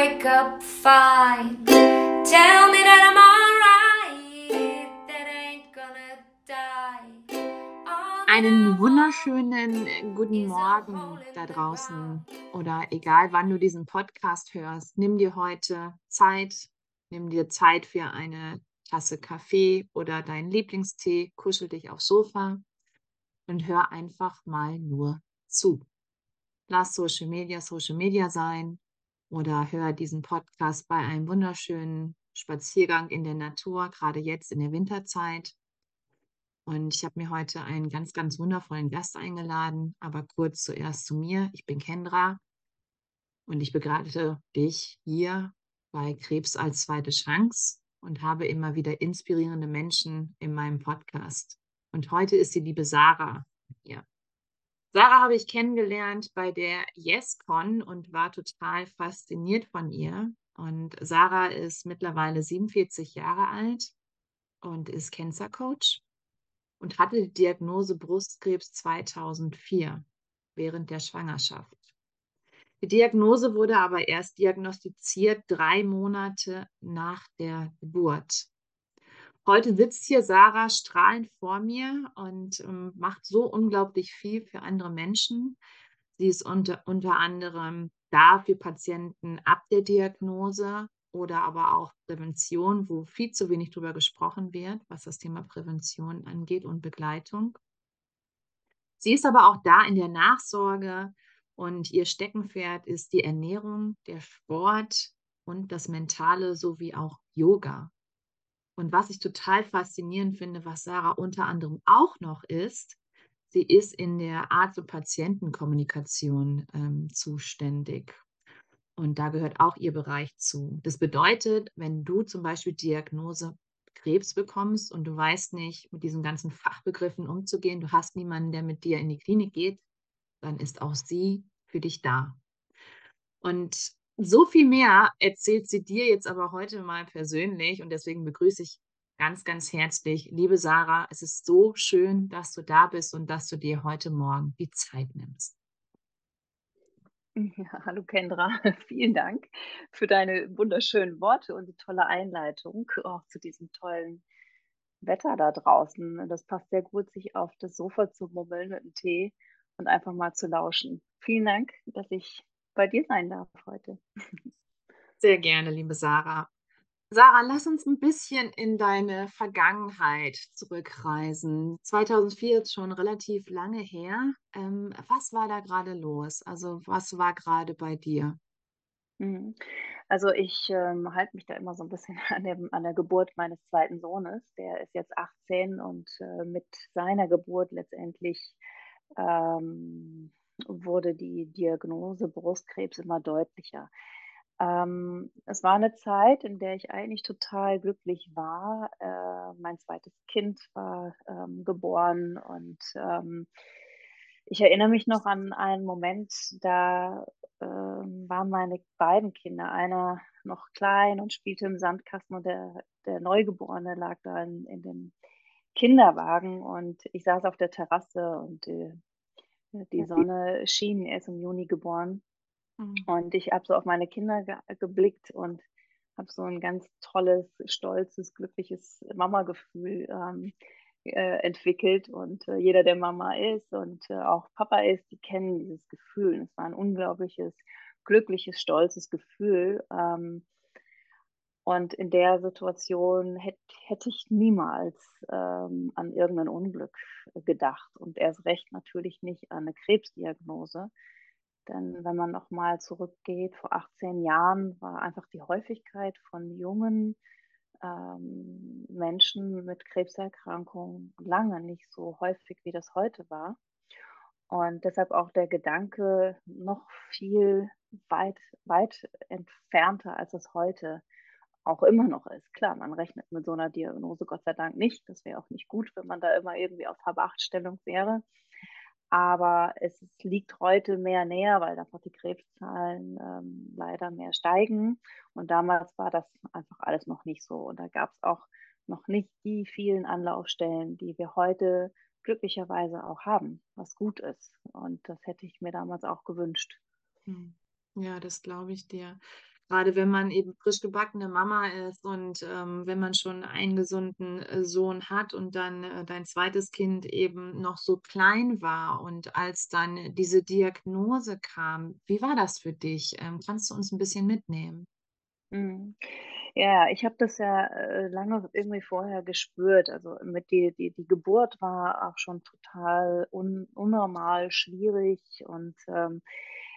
wake up fine. Tell me that I'm alright, that I ain't gonna die. Einen wunderschönen guten Morgen da draußen oder egal wann du diesen Podcast hörst. Nimm dir heute Zeit, nimm dir Zeit für eine Tasse Kaffee oder deinen Lieblingstee, kuschel dich aufs Sofa und hör einfach mal nur zu. Lass Social Media Social Media sein oder hör diesen Podcast bei einem wunderschönen Spaziergang in der Natur, gerade jetzt in der Winterzeit. Und ich habe mir heute einen ganz, ganz wundervollen Gast eingeladen. Aber kurz zuerst zu mir. Ich bin Kendra und ich begleite dich hier bei Krebs als zweite Chance und habe immer wieder inspirierende Menschen in meinem Podcast. Und heute ist die liebe Sarah hier. Sarah habe ich kennengelernt bei der YesCon und war total fasziniert von ihr. Und Sarah ist mittlerweile 47 Jahre alt und ist Cancer Coach und hatte die Diagnose Brustkrebs 2004 während der Schwangerschaft. Die Diagnose wurde aber erst diagnostiziert drei Monate nach der Geburt. Heute sitzt hier Sarah strahlend vor mir und ähm, macht so unglaublich viel für andere Menschen. Sie ist unter, unter anderem da für Patienten ab der Diagnose oder aber auch Prävention, wo viel zu wenig darüber gesprochen wird, was das Thema Prävention angeht und Begleitung. Sie ist aber auch da in der Nachsorge und ihr Steckenpferd ist die Ernährung, der Sport und das Mentale sowie auch Yoga. Und was ich total faszinierend finde, was Sarah unter anderem auch noch ist, sie ist in der Arzt- und Patientenkommunikation ähm, zuständig. Und da gehört auch ihr Bereich zu. Das bedeutet, wenn du zum Beispiel Diagnose Krebs bekommst und du weißt nicht, mit diesen ganzen Fachbegriffen umzugehen, du hast niemanden, der mit dir in die Klinik geht, dann ist auch sie für dich da. Und so viel mehr erzählt sie dir jetzt aber heute mal persönlich und deswegen begrüße ich ganz, ganz herzlich, liebe Sarah. Es ist so schön, dass du da bist und dass du dir heute Morgen die Zeit nimmst. Ja, hallo Kendra, vielen Dank für deine wunderschönen Worte und die tolle Einleitung auch zu diesem tollen Wetter da draußen. Das passt sehr gut, sich auf das Sofa zu mummeln mit dem Tee und einfach mal zu lauschen. Vielen Dank, dass ich bei dir sein darf heute. Sehr gerne, liebe Sarah. Sarah, lass uns ein bisschen in deine Vergangenheit zurückreisen. 2004 ist schon relativ lange her. Ähm, was war da gerade los? Also was war gerade bei dir? Mhm. Also ich ähm, halte mich da immer so ein bisschen an, dem, an der Geburt meines zweiten Sohnes. Der ist jetzt 18 und äh, mit seiner Geburt letztendlich ähm, wurde die Diagnose Brustkrebs immer deutlicher. Ähm, es war eine Zeit, in der ich eigentlich total glücklich war. Äh, mein zweites Kind war ähm, geboren und ähm, ich erinnere mich noch an einen Moment, da ähm, waren meine beiden Kinder, einer noch klein und spielte im Sandkasten und der, der Neugeborene lag da in, in dem Kinderwagen und ich saß auf der Terrasse und äh, die Sonne schien, er ist im Juni geboren. Mhm. Und ich habe so auf meine Kinder ge geblickt und habe so ein ganz tolles, stolzes, glückliches Mama-Gefühl ähm, äh, entwickelt. Und äh, jeder, der Mama ist und äh, auch Papa ist, die kennen dieses Gefühl. Und es war ein unglaubliches, glückliches, stolzes Gefühl. Ähm, und in der Situation hätte hätt ich niemals ähm, an irgendein Unglück gedacht und erst recht natürlich nicht an eine Krebsdiagnose. Denn wenn man nochmal zurückgeht, vor 18 Jahren war einfach die Häufigkeit von jungen ähm, Menschen mit Krebserkrankungen lange nicht so häufig, wie das heute war. Und deshalb auch der Gedanke noch viel weit, weit entfernter, als es heute auch immer noch ist. Klar, man rechnet mit so einer Diagnose Gott sei Dank nicht. Das wäre auch nicht gut, wenn man da immer irgendwie auf Habachtstellung wäre. Aber es liegt heute mehr näher, weil einfach die Krebszahlen ähm, leider mehr steigen. Und damals war das einfach alles noch nicht so. Und da gab es auch noch nicht die vielen Anlaufstellen, die wir heute glücklicherweise auch haben, was gut ist. Und das hätte ich mir damals auch gewünscht. Hm. Ja, das glaube ich dir. Gerade wenn man eben frisch gebackene Mama ist und ähm, wenn man schon einen gesunden äh, Sohn hat und dann äh, dein zweites Kind eben noch so klein war und als dann diese Diagnose kam, wie war das für dich? Ähm, kannst du uns ein bisschen mitnehmen? Mhm. Ja, ich habe das ja, äh, lange irgendwie vorher gespürt. Also, mit die die die Geburt war auch schon total un unnormal schwierig und, ähm,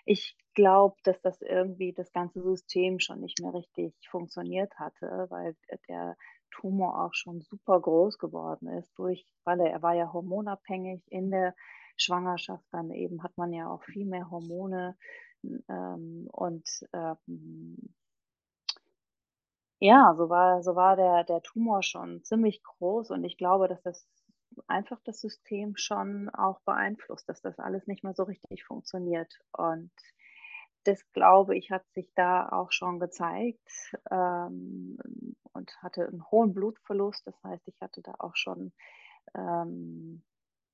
ich glaube, dass das irgendwie das ganze System schon nicht mehr richtig funktioniert hatte, weil der Tumor auch schon super groß geworden ist durch weil er er war ja hormonabhängig in der Schwangerschaft, dann eben hat man ja auch viel mehr Hormone, hm, ähm, und, ähm ja, so war so war der der Tumor schon ziemlich groß und ich glaube, dass das einfach das System schon auch beeinflusst, dass das alles nicht mehr so richtig funktioniert. Und das, glaube ich, hat sich da auch schon gezeigt, ähm, und hatte 'n hohen Blutverlust. Das heißt, ich hatte da auch schon, ähm,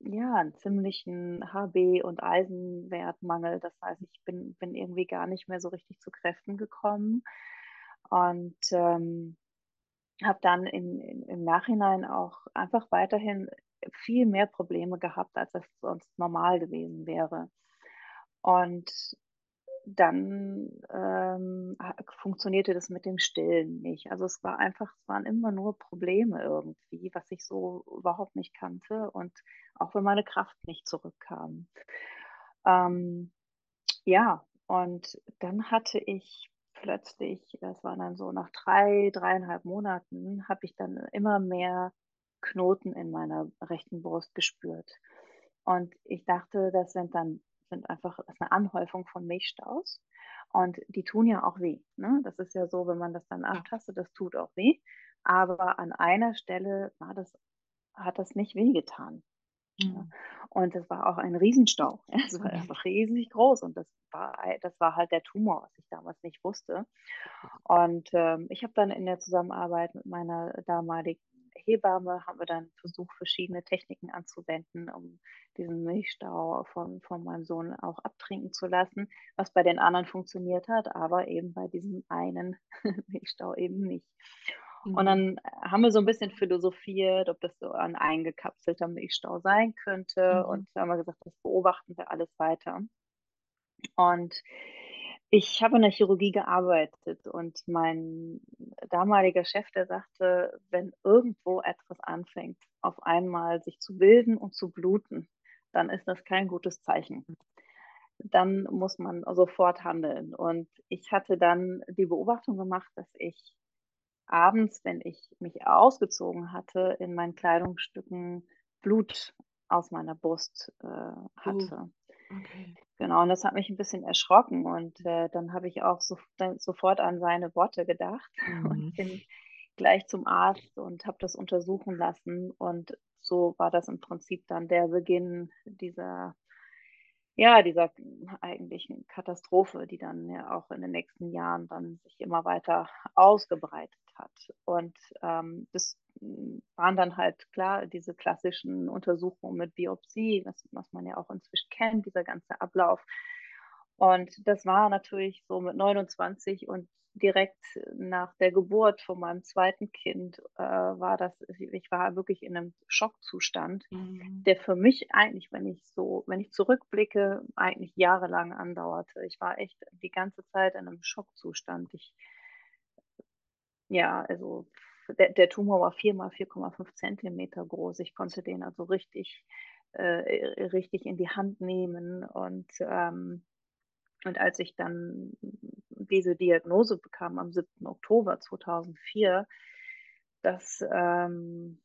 ja, 'n ziemlichen HB und Eisenwertmangel. Das heißt, ich bin bin irgendwie gar nicht mehr so richtig zu Kräften gekommen und, ähm, habe dann in in im Nachhinein auch einfach weiterhin viel mehr Probleme gehabt, als das sonst normal gewesen wäre. Und dann, ähm, funktionierte das mit dem Stillen nicht. Also, es war einfach es waren immer nur Probleme irgendwie, was ich so überhaupt nicht kannte und auch wenn meine Kraft nicht zurückkam. Ähm, ja, und dann hatte ich plötzlich das war dann so nach 3, 3,5 Monaten, habe ich dann immer mehr Knoten in meiner rechten Brust gespürt. Und ich dachte, das sind dann sind einfach das ist 'ne Anhäufung von Milchstaus und die tun ja auch weh, ne? Das ist ja so, wenn man das dann abtastet, das tut auch weh. Aber an einer Stelle war das hat das nicht wehgetan. Ja. Mhm. Und das war auch ein Riesenstau. Es war einfach riesig groß und das war das war halt der Tumor, was ich damals nicht wusste. Und, ähm, ich habe dann in der Zusammenarbeit mit meiner damaligen Hebamme haben wir dann versucht, verschiedene Techniken anzuwenden, um diesen Milchstau von von meinem Sohn auch abtrinken zu lassen, was bei den anderen funktioniert hat, aber eben bei diesem einen Milchstau eben nicht. Und Mhm. dann haben wir so 'n bisschen philosophiert, ob das so ein eingekapselter Milchstau sein könnte Mhm. und haben wir gesagt, das beobachten wir alles weiter. Und ich habe in der Chirurgie gearbeitet und mein damaliger Chef, der sagte: „Wenn irgendwo etwas anfängt, auf einmal sich zu bilden und zu bluten, dann ist das kein gutes Zeichen. Dann muss man sofort handeln.“ Und ich hatte dann die Beobachtung gemacht, dass ich abends, wenn ich mich ausgezogen hatte, in meinen Kleidungsstücken Blut aus meiner Brust, äh, Oh, hatte. Okay. Genau, und das hat mich 'n bisschen erschrocken und, äh, dann habe ich auch dann sofort an seine Worte gedacht und Mhm. bin gleich zum Arzt und habe das untersuchen lassen. Und so war das im Prinzip dann der Beginn dieser ja, dieser eigentlichen Katastrophe, die dann ja auch in den nächsten Jahren dann sich immer weiter ausgebreitet hat. Und, ähm, das, hm, waren dann halt klar diese klassischen Untersuchungen mit Biopsie, was was man ja auch inzwischen kennt, dieser ganze Ablauf. Und das war natürlich so mit 29 und direkt nach der Geburt von meinem 2. Kind, äh, war das ich war wirklich in 'nem Schockzustand, Mhm. der für mich eigentlich, wenn ich so wenn ich zurückblicke, eigentlich jahrelang andauerte. Ich war echt die ganze Zeit in 'nem Schockzustand. Ich ja, also der der Tumor war 4 mal 4,5 Zentimeter groß. Ich konnte den also richtig äh, richtig in die Hand nehmen und, ähm und als ich dann diese Diagnose bekam am 7. Oktober 2004, das, ähm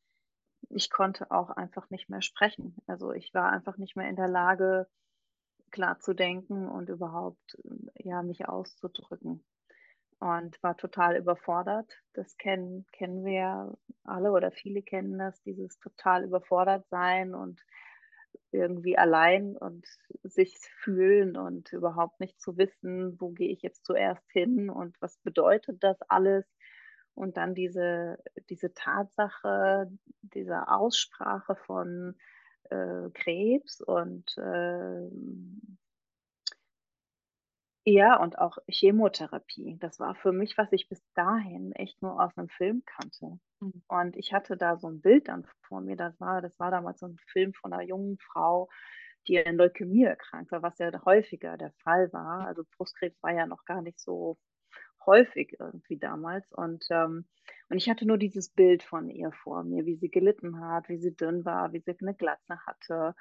ich konnte auch einfach nicht mehr sprechen. Also, ich war einfach nicht mehr in der Lage, klar zu denken und überhaupt, ja, mich auszudrücken und war total überfordert. Das kennen kennen wir ja alle oder viele kennen das, dieses total überfordert sein und irgendwie allein und sich fühlen und überhaupt nicht zu wissen, wo gehe ich jetzt zuerst hin und was bedeutet das alles? Und dann diese diese Tatsache dieser Aussprache von, äh, Krebs und, ähm Ja, und auch Chemotherapie. Das war für mich, was ich bis dahin echt nur aus 'nem Film kannte. Mhm. Und ich hatte da so 'n Bild dann vor mir, das war das war damals so 'n Film von 'ner jungen Frau, die an Leukämie erkrankt war, was ja häufiger der Fall war. Also, Brustkrebs war ja noch gar nicht so häufig irgendwie damals. Und, ähm und ich hatte nur dieses Bild von ihr vor mir, wie sie gelitten hat, wie sie dünn war, wie sie 'ne Glatze hatte.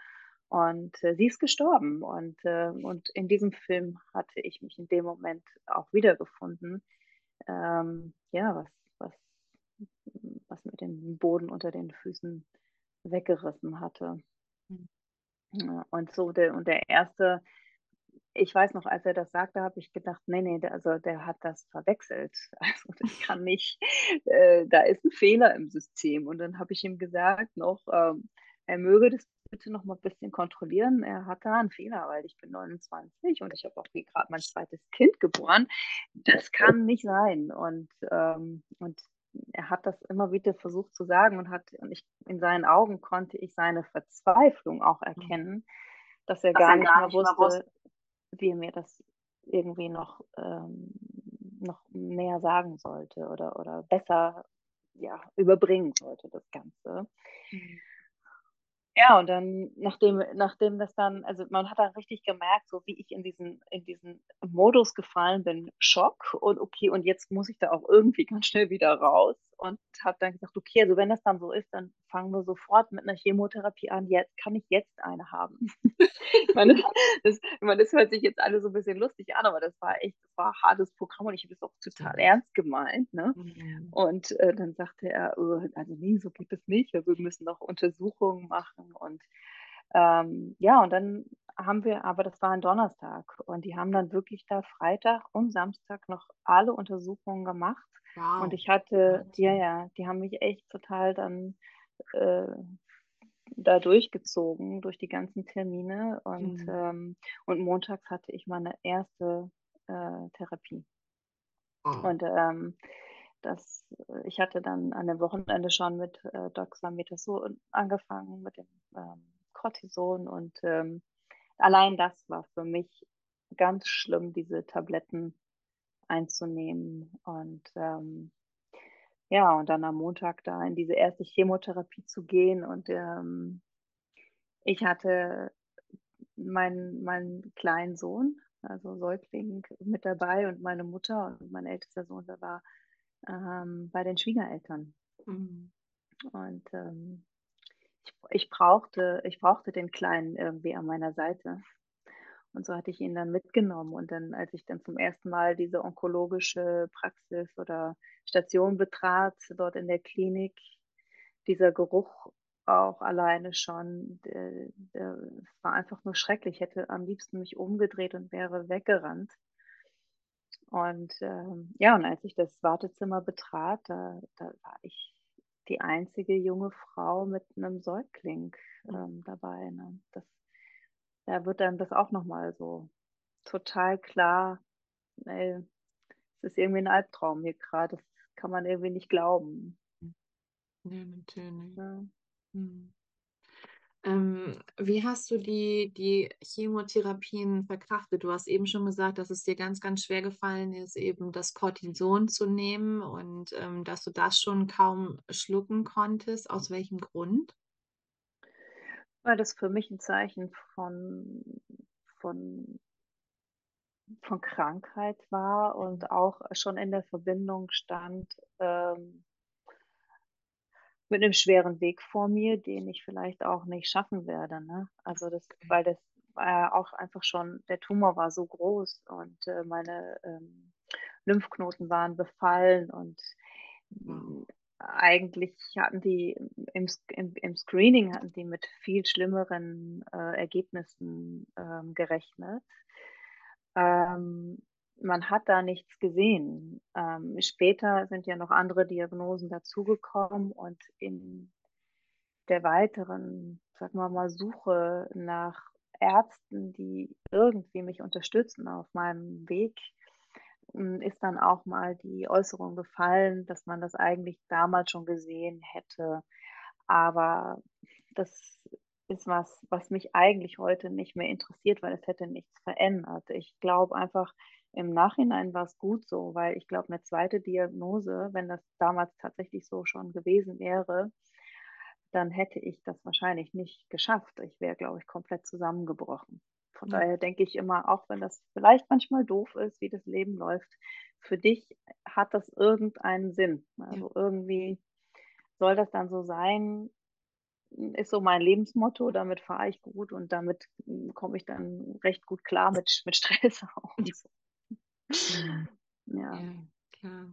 Und, äh, sie ist gestorben. Und, äh und in diesem Film hatte ich mich in dem Moment auch wiedergefunden, ähm, ja, was was was mir den Boden unter den Füßen weggerissen hatte. Mhm. Und so der und der erste ich weiß noch, als er das sagte, habe ich gedacht: „Ne, ne, der also, der hat das verwechselt. Also, das kann nicht äh, da ist 'n Fehler im System.“ Und dann habe ich ihm gesagt noch, ähm, er möge das bitte noch mal bisschen kontrollieren. Er hat da 'n Fehler, weil ich bin 29 und ich habe auch grad mein 2. Kind geboren. Das kann nicht sein. Und, ähm und er hat das immer wieder versucht zu sagen und hat und ich in seinen Augen konnte ich seine Verzweiflung auch Mhm. erkennen, dass er Dass gar er nicht gar mehr nicht mehr wus wusste, wie er mir das irgendwie noch ähm, noch näher sagen sollte oder oder besser, ja, überbringen sollte, das Ganze. Mhm. Ja, und dann, nachdem nachdem das dann also, man hat dann richtig gemerkt, so wie ich in diesen in diesen Modus gefallen bin, Schock und okay, und jetzt muss ich da auch irgendwie ganz schnell wieder raus und habe dann gesagt: „Okay, also, wenn das dann so ist, dann fangen wir sofort mit 'ner Chemotherapie an. Jetzt kann ich jetzt eine haben?“ Ich meine, das meine, das hört sich jetzt alles so 'n bisschen lustig an, aber das war echt das war hartes Programm und ich habe das auch total ernst gemeint, ne? Mhm. Und, äh, dann sagte er: „Äh, also, ne, so geht das nicht. Wir müssen noch Untersuchungen machen.“ Und, ähm, ja, und dann haben wir aber das war ein Donnerstag und die haben dann wirklich da Freitag und Samstag noch alle Untersuchungen gemacht. Und Wow. ich hatte ja, ja, die haben mich echt total dann, äh, da durchgezogen durch die ganzen Termine und, Mhm. ähm und montags hatte ich meine erste, äh, Therapie. Wow. Und, ähm, das ich hatte dann an dem Wochenende schon mit, äh, Dexamethason angefangen, mit dem, ähm, Cortison und, ähm, allein das war für mich ganz schlimm, diese Tabletten einzunehmen. Und, ähm, ja, und dann am Montag da in diese erste Chemotherapie zu gehen und, ähm ich hatte meinen meinen kleinen Sohn, also Säugling mit dabei und meine Mutter und mein ältester Sohn, der war, ähm, bei den Schwiegereltern. Mhm. Und, ähm, ich ich brauchte ich brauchte den Kleinen irgendwie an meiner Seite. Und so hatte ich ihn dann mitgenommen. Und dann, als ich dann zum 1. Mal diese onkologische Praxis oder Station betrat dort in der Klinik, dieser Geruch auch alleine schon, der es war einfach nur schrecklich. Ich hätte am liebsten mich umgedreht und wäre weggerannt. Und, ähm, ja, und als ich das Wartezimmer betrat, da da war ich die einzige junge Frau mit 'nem Säugling, ähm, dabei, ne? Das da wird einem das auch noch mal so total klar: „Ey, es ist irgendwie 'n Albtraum hier grad. Das kann man irgendwie nicht glauben.“ Hm. Ja, natürlich. Ja. Mhm. Ähm, wie hast du die die Chemotherapien verkraftet? Du hast eben schon gesagt, dass es dir ganz, ganz schwer gefallen ist, eben das Cortison zu nehmen und, ähm, dass du das schon kaum schlucken konntest. Aus welchem Grund? Weil das für mich 'n Zeichen von von von Krankheit war Mhm. und auch schon in der Verbindung stand, ähm mit 'nem schweren Weg vor mir, den ich vielleicht auch nicht schaffen werde, ne? Also, das weil das war ja auch einfach schon der Tumor war so groß und, äh, meine, ähm, Lymphknoten waren befallen und, eigentlich hatten die im im im Screening hatten die mit viel schlimmeren, äh, Ergebnissen, ähm, gerechnet. Ähm, man hat da nichts gesehen. Ähm, später sind ja noch andere Diagnosen dazugekommen und in der weiteren, sagen wir mal, Suche nach Ärzten, die irgendwie mich unterstützen auf meinem Weg, ist dann auch mal die Äußerung gefallen, dass man das eigentlich damals schon gesehen hätte. Aber das ist was, was mich eigentlich heute nicht mehr interessiert, weil es hätte nichts verändert. Ich glaube einfach, im Nachhinein war es gut so, weil ich glaube, eine zweite Diagnose, wenn das damals tatsächlich so schon gewesen wäre, dann hätte ich das wahrscheinlich nicht geschafft. Ich wäre, glaube ich, komplett zusammengebrochen. Von Ja. daher denke ich immer, auch wenn das vielleicht manchmal doof ist, wie das Leben läuft, für dich hat das irgendeinen Sinn. Also irgendwie soll das dann so sein, ist so mein Lebensmotto, damit fahre ich gut und damit mm, komme ich dann recht gut klar mit, mit Stress auch. So. Mhm. Ja. Ja, klar.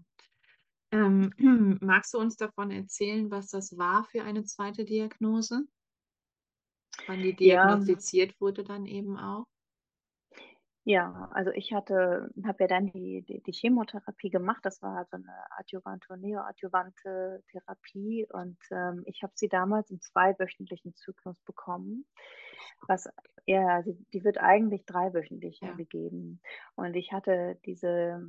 Ähm, magst du uns davon erzählen, was das war für eine zweite Diagnose? Wann die Ja. diagnostiziert wurde dann eben auch? Ja, also ich hatte habe ja dann die die die Chemotherapie gemacht. Das war so 'ne adjuvante und neoadjuvante Therapie und, ähm, ich habe sie damals im zweiwöchentlichen Zyklus bekommen, was ja, die die wird eigentlich dreiwöchentlich, Ja. gegeben. Und ich hatte diese,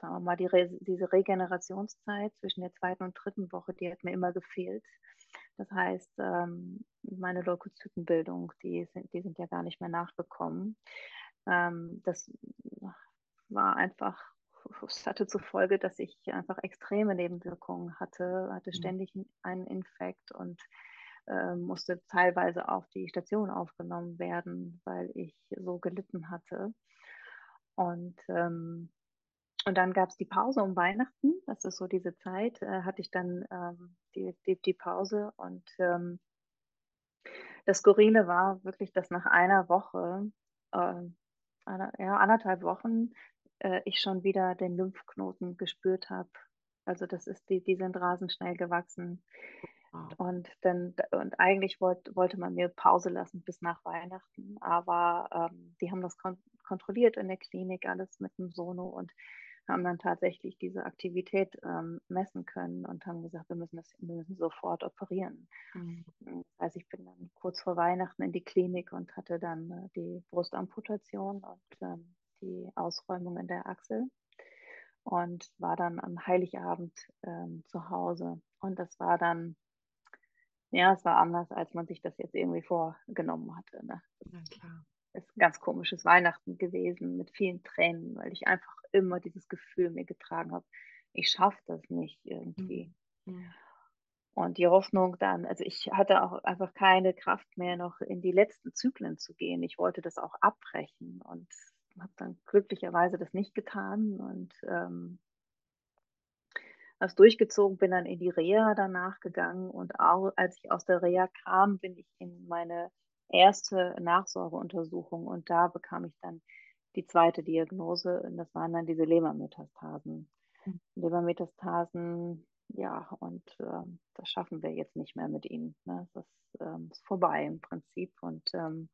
sagen wir mal, die Re diese Regenerationszeit zwischen der zweiten und dritten Woche, die hat mir immer gefehlt. Das heißt, ähm, meine Leukozytenbildung, die sind die sind ja gar nicht mehr nachgekommen. Ähm, das war einfach es hatte zur Folge, dass ich einfach extreme Nebenwirkungen hatte, hatte Mhm. ständig einen Infekt und, ähm, musste teilweise auf die Station aufgenommen werden, weil ich so gelitten hatte. Und, ähm und dann gab's die Pause um Weihnachten. Das ist so diese Zeit, äh, hatte ich dann, ähm, die die die Pause und, ähm das Skurrile war wirklich, dass nach einer Woche, ähm, einer ja, 1,5 Wochen, äh, ich schon wieder den Lymphknoten gespürt habe. Also, das ist die die sind rasend schnell gewachsen. Wow. Und dann und eigentlich wollt wollte man mir Pause lassen bis nach Weihnachten, aber, ähm, die haben das kon kontrolliert in der Klinik, alles mit 'm Sono und haben dann tatsächlich diese Aktivität, ähm, messen können und haben gesagt: „Wir müssen das wir müssen sofort operieren.“ Mhm. Hm, also, ich bin dann kurz vor Weihnachten in die Klinik und hatte dann, äh, die Brustamputation und, ähm, die Ausräumung in der Achsel und war dann an Heiligabend, ähm, zu Hause. Und das war dann ja, es war anders, als man sich das jetzt irgendwie vorgenommen hatte, ne? Na klar. Ist 'n ganz komisches Weihnachten gewesen mit vielen Tränen, weil ich einfach immer dieses Gefühl mir getragen habe: „Ich schaffe das nicht irgendwie.“ Mhm. Und die Hoffnung dann also, ich hatte auch einfach keine Kraft mehr, noch in die letzten Zyklen zu gehen. Ich wollte das auch abbrechen und habe dann glücklicherweise das nicht getan und, ähm habe es durchgezogen, bin dann in die Reha danach gegangen und au als ich aus der Reha kam, bin ich in meine erste Nachsorgeuntersuchung und da bekam ich dann die zweite Diagnose und das waren dann diese Lebermetastasen. Mhm. Lebermetastasen, ja, und, ähm, das schaffen wir jetzt nicht mehr mit ihnen, ne? Das, ähm, ist vorbei im Prinzip und, ähm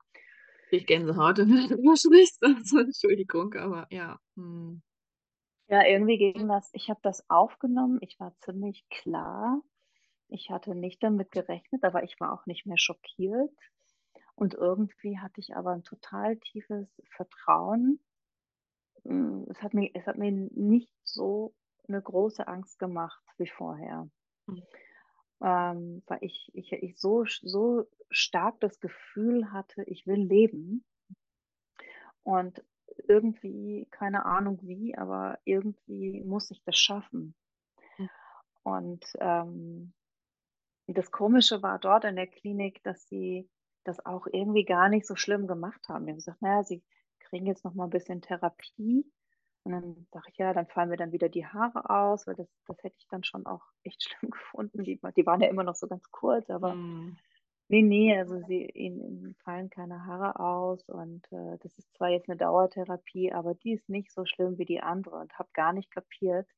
ich Gänsehaut, wenn du darüber sprichst. Also, Entschuldigung, aber ja. Mhm. Ja, irgendwie ging das ich habe das aufgenommen. Ich war ziemlich klar. Ich hatte nicht damit gerechnet, aber ich war auch nicht mehr schockiert. Und irgendwie hatte ich aber 'n total tiefes Vertrauen. Hm, es hat mir es hat mir nicht so 'ne große Angst gemacht wie vorher. Mhm. Ähm, weil ich ich ich so so stark das Gefühl hatte, ich will leben. Und irgendwie, keine Ahnung wie, aber irgendwie muss ich das schaffen. Mhm. Und, ähm, das Komische war dort in der Klinik, dass sie das auch irgendwie gar nicht so schlimm gemacht haben. Die haben gesagt: „Na ja, Sie kriegen jetzt noch mal 'n bisschen Therapie.“ Und dann sage ich: „Ja, dann fallen mir dann wieder die Haare aus“, weil das das hätte ich dann schon auch echt schlimm gefunden. Die die waren ja immer noch so ganz kurz, aber Mhm. ne, ne, also sie ihnen ihnen fallen keine Haare aus und, äh, das ist zwar jetzt 'ne Dauertherapie, aber die ist nicht so schlimm wie die andere und habe gar nicht kapiert,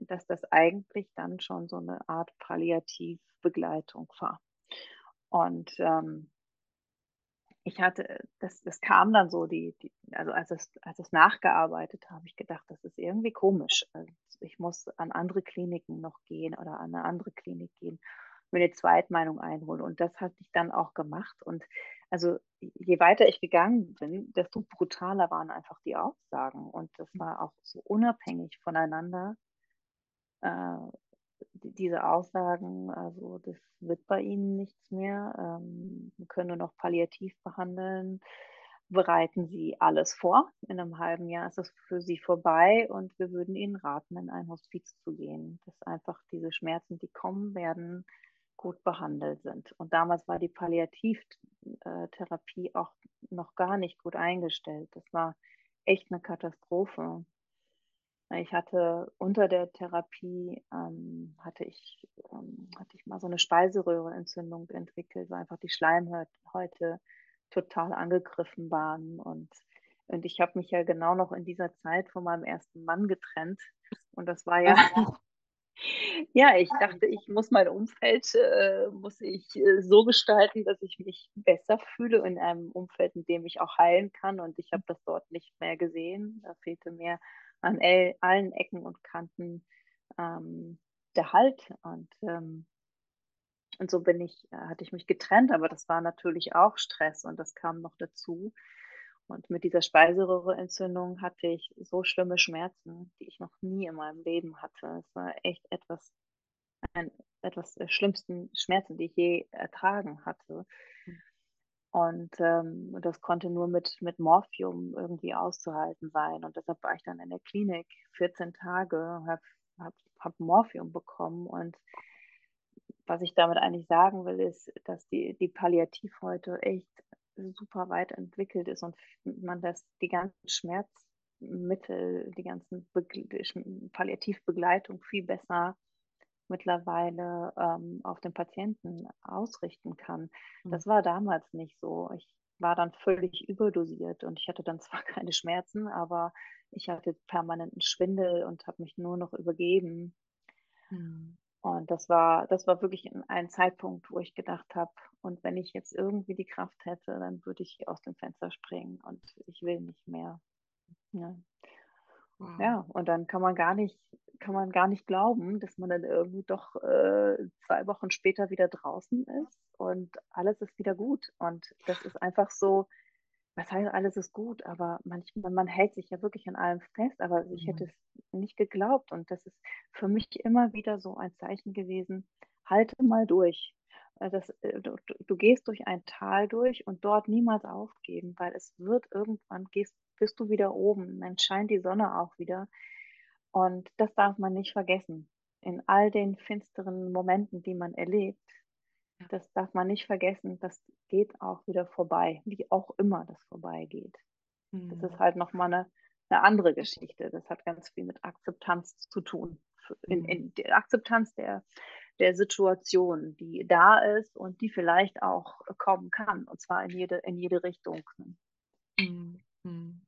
dass das eigentlich dann schon so 'ne Art Palliativbegleitung war. Und, ähm ich hatte das das kam dann so, die die also, als es als es nachgearbeitet habe ich gedacht: „Das ist irgendwie komisch. Also, ich muss an andere Kliniken noch gehen oder an 'ne andere Klinik gehen, mir 'ne Zweitmeinung einholen.“ Und das hatte ich dann auch gemacht. Und also, je weiter ich gegangen bin, desto brutaler waren einfach die Aussagen. Und das war auch so unabhängig voneinander. Äh, diese Aussagen, also das wird bei Ihnen nichts mehr, ähm, können nur noch palliativ behandeln, bereiten Sie alles vor. In einem halben Jahr ist es für Sie vorbei und wir würden Ihnen raten, in ein Hospiz zu gehen, dass einfach diese Schmerzen, die kommen werden, gut behandelt sind. Und damals war die Palliativtherapie auch noch gar nicht gut eingestellt. Das war echt eine Katastrophe. Ich hatte unter der Therapie ähm, hatte ich ähm, hatte ich mal so eine Speiseröhrenentzündung entwickelt, weil einfach die Schleimhäute total angegriffen waren. Und und ich habe mich ja genau noch in dieser Zeit von meinem ersten Mann getrennt. Und das war ja ja, ich dachte, ich muss mein Umfeld äh, muss ich äh, so gestalten, dass ich mich besser fühle in einem Umfeld, in dem ich auch heilen kann. Und ich habe das dort nicht mehr gesehen. Da fehlte mir an allen Ecken und Kanten ähm, der Halt. Und, ähm, und so bin ich, äh, hatte ich mich getrennt, aber das war natürlich auch Stress und das kam noch dazu. Und mit dieser Speiseröhrenentzündung hatte ich so schlimme Schmerzen, die ich noch nie in meinem Leben hatte. Es war echt etwas, ein, etwas der schlimmsten Schmerzen, die ich je ertragen hatte. Und ähm, das konnte nur mit, mit Morphium irgendwie auszuhalten sein. Und deshalb war ich dann in der Klinik 14 Tage, habe hab, hab Morphium bekommen. Und was ich damit eigentlich sagen will, ist, dass die, die Palliativ heute echt super weit entwickelt ist und man das, die ganzen Schmerzmittel, die ganzen Be Palliativbegleitung viel besser mittlerweile ähm, auf den Patienten ausrichten kann. Hm. Das war damals nicht so. Ich war dann völlig überdosiert und ich hatte dann zwar keine Schmerzen, aber ich hatte permanenten Schwindel und habe mich nur noch übergeben. Mhm. Und das war, das war wirklich ein Zeitpunkt, wo ich gedacht habe, und wenn ich jetzt irgendwie die Kraft hätte, dann würde ich aus dem Fenster springen und ich will nicht mehr. Ja. Wow. ja, und dann kann man gar nicht kann man gar nicht glauben, dass man dann irgendwie doch äh, zwei Wochen später wieder draußen ist und alles ist wieder gut. Und das ist einfach so, was heißt, alles ist gut, aber manchmal, man hält sich ja wirklich an allem fest, aber ich hätte mhm. es nicht geglaubt. Und das ist für mich immer wieder so ein Zeichen gewesen, halte mal durch. Äh, das, äh, du, du, gehst durch ein Tal durch und dort niemals aufgeben, weil es wird irgendwann, gehst, bist du wieder oben, dann scheint die Sonne auch wieder. Und das darf man nicht vergessen. In all den finsteren Momenten, die man erlebt, das darf man nicht vergessen. Das geht auch wieder vorbei, wie auch immer das vorbeigeht. Mhm. Das ist mhm. halt nochmal eine, eine andere Geschichte. Das hat ganz viel mit Akzeptanz zu tun. In, mhm. in der Akzeptanz der, der Situation, die da ist und die vielleicht auch kommen kann, und zwar in jede, in jede Richtung. Mhm.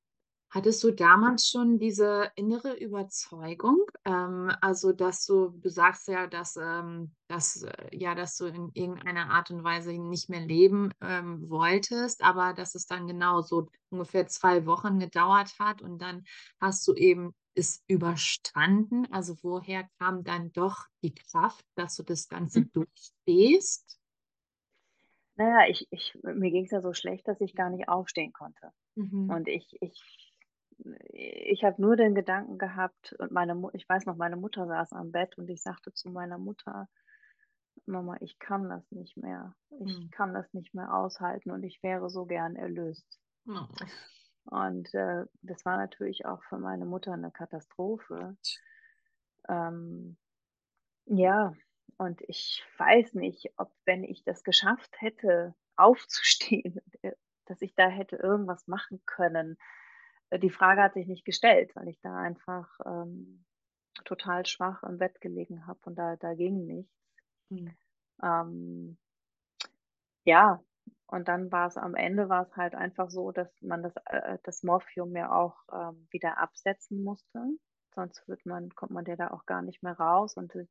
Hattest du damals schon diese innere Überzeugung, ähm, also dass du, du sagst ja, dass, ähm, dass, äh, ja, dass du in irgendeiner Art und Weise nicht mehr leben ähm, wolltest, aber dass es dann genau so ungefähr zwei Wochen gedauert hat und dann hast du eben es überstanden. Also woher kam dann doch die Kraft, dass du das Ganze mhm. durchstehst? Naja, ich, ich, mir ging es ja so schlecht, dass ich gar nicht aufstehen konnte. Mhm. Und ich, ich ich habe nur den Gedanken gehabt und meine ich weiß noch, meine Mutter saß am Bett und ich sagte zu meiner Mutter: „Mama, ich kann das nicht mehr. Ich Mhm. kann das nicht mehr aushalten und ich wäre so gern erlöst.“ Oh. Und, äh, das war natürlich auch für meine Mutter eine Katastrophe. Ähm, ja, und ich weiß nicht, ob wenn ich das geschafft hätte, aufzustehen, äh, dass ich da hätte irgendwas machen können. Äh, die Frage hat sich nicht gestellt, weil ich da einfach ähm, total schwach im Bett gelegen habe und da, da ging nichts. Mhm. Ähm, ja, und dann war es am Ende war es halt einfach so, dass man das, äh, das Morphium ja auch ähm, wieder absetzen musste. Sonst wird man, kommt man ja da auch gar nicht mehr raus. Und die,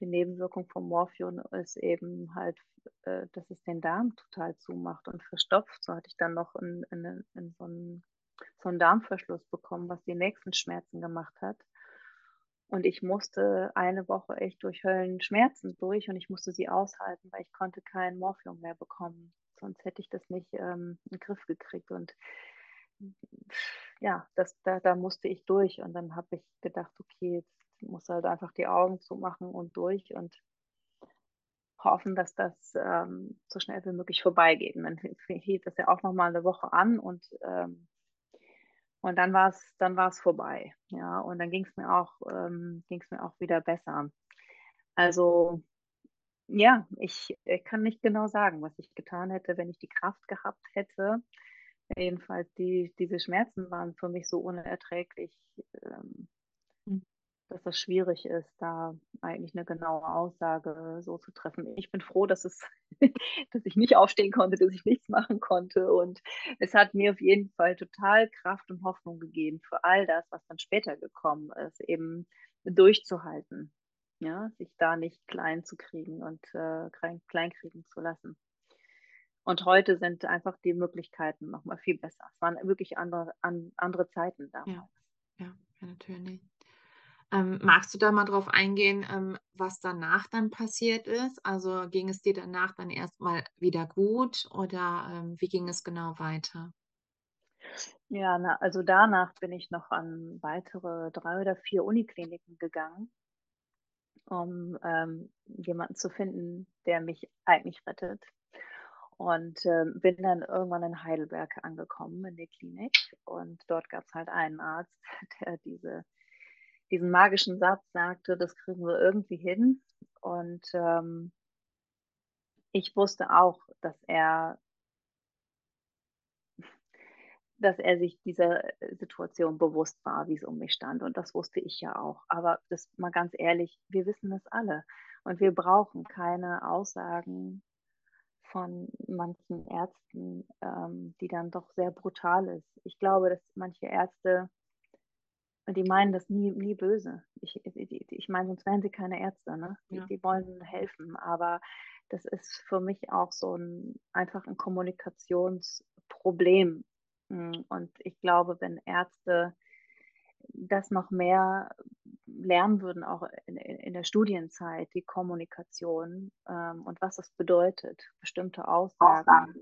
die Nebenwirkung vom Morphium ist eben halt, äh, dass es den Darm total zumacht und verstopft. So hatte ich dann noch in, in, in so einem so einen Darmverschluss bekommen, was die nächsten Schmerzen gemacht hat. Und ich musste eine Woche echt durch Höllenschmerzen durch und ich musste sie aushalten, weil ich konnte kein Morphium mehr bekommen. Sonst hätte ich das nicht ähm, in den Griff gekriegt. Und ja, das, da, da musste ich durch. Und dann habe ich gedacht, okay, jetzt musste halt einfach die Augen zumachen und durch und hoffen, dass das ähm, so schnell wie möglich vorbeigeht. Und dann hielt das ja auch noch mal eine Woche an und ähm, und dann war es dann war es vorbei, ja. Und dann ging es mir auch ähm, mir auch wieder besser. Also ja, ich, ich kann nicht genau sagen, was ich getan hätte, wenn ich die Kraft gehabt hätte. Jedenfalls die diese Schmerzen waren für mich so unerträglich, ähm, Mhm. Dass das schwierig ist, da eigentlich eine genaue Aussage so zu treffen. Ich bin froh, dass es dass ich nicht aufstehen konnte, dass ich nichts machen konnte und es hat mir auf jeden Fall total Kraft und Hoffnung gegeben für all das, was dann später gekommen ist, eben durchzuhalten, ja, sich da nicht klein zu kriegen und äh, klein, kleinkriegen zu lassen. Und heute sind einfach die Möglichkeiten noch mal viel besser. Es waren wirklich andere, an, andere Zeiten damals. Ja, ja, natürlich. Ähm, magst du da mal drauf eingehen, ähm, was danach dann passiert ist? Also ging es dir danach dann erstmal wieder gut oder ähm, wie ging es genau weiter? Ja, na, also danach bin ich noch an weitere drei oder vier Unikliniken gegangen, um ähm, jemanden zu finden, der mich eigentlich rettet. Und ähm, bin dann irgendwann in Heidelberg angekommen in der Klinik. Und dort gab es halt einen Arzt, der diese, diesen magischen Satz sagte, das kriegen wir irgendwie hin. Und ähm, ich wusste auch, dass er dass er sich dieser Situation bewusst war, wie es um mich stand. Und das wusste ich ja auch. Aber das mal ganz ehrlich, wir wissen es alle. Und wir brauchen keine Aussagen von manchen Ärzten, ähm, die dann doch sehr brutal ist. Ich glaube, dass manche Ärzte, die meinen das nie, nie böse. Ich, ich, ich meine, sonst wären sie keine Ärzte, ne? Die, Ja. die wollen helfen. Aber das ist für mich auch so ein einfach ein Kommunikationsproblem. Mm, Und ich glaube, wenn Ärzte das noch mehr lernen würden, auch in, in, der Studienzeit, die Kommunikation ähm, und was es bedeutet, bestimmte Aussagen,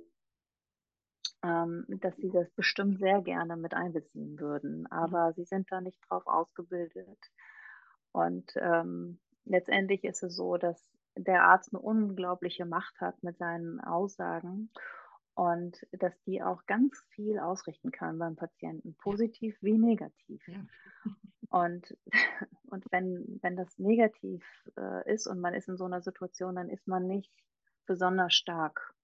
ähm, dass sie das bestimmt sehr gerne mit einbeziehen würden. Aber sie sind da nicht drauf ausgebildet. Und ähm, letztendlich ist es so, dass der Arzt eine unglaubliche Macht hat mit seinen Aussagen und dass die auch ganz viel ausrichten kann beim Patienten, positiv wie negativ. Ja. Und, und wenn, wenn das negativ äh, ist und man ist in so einer Situation, dann ist man nicht besonders stark.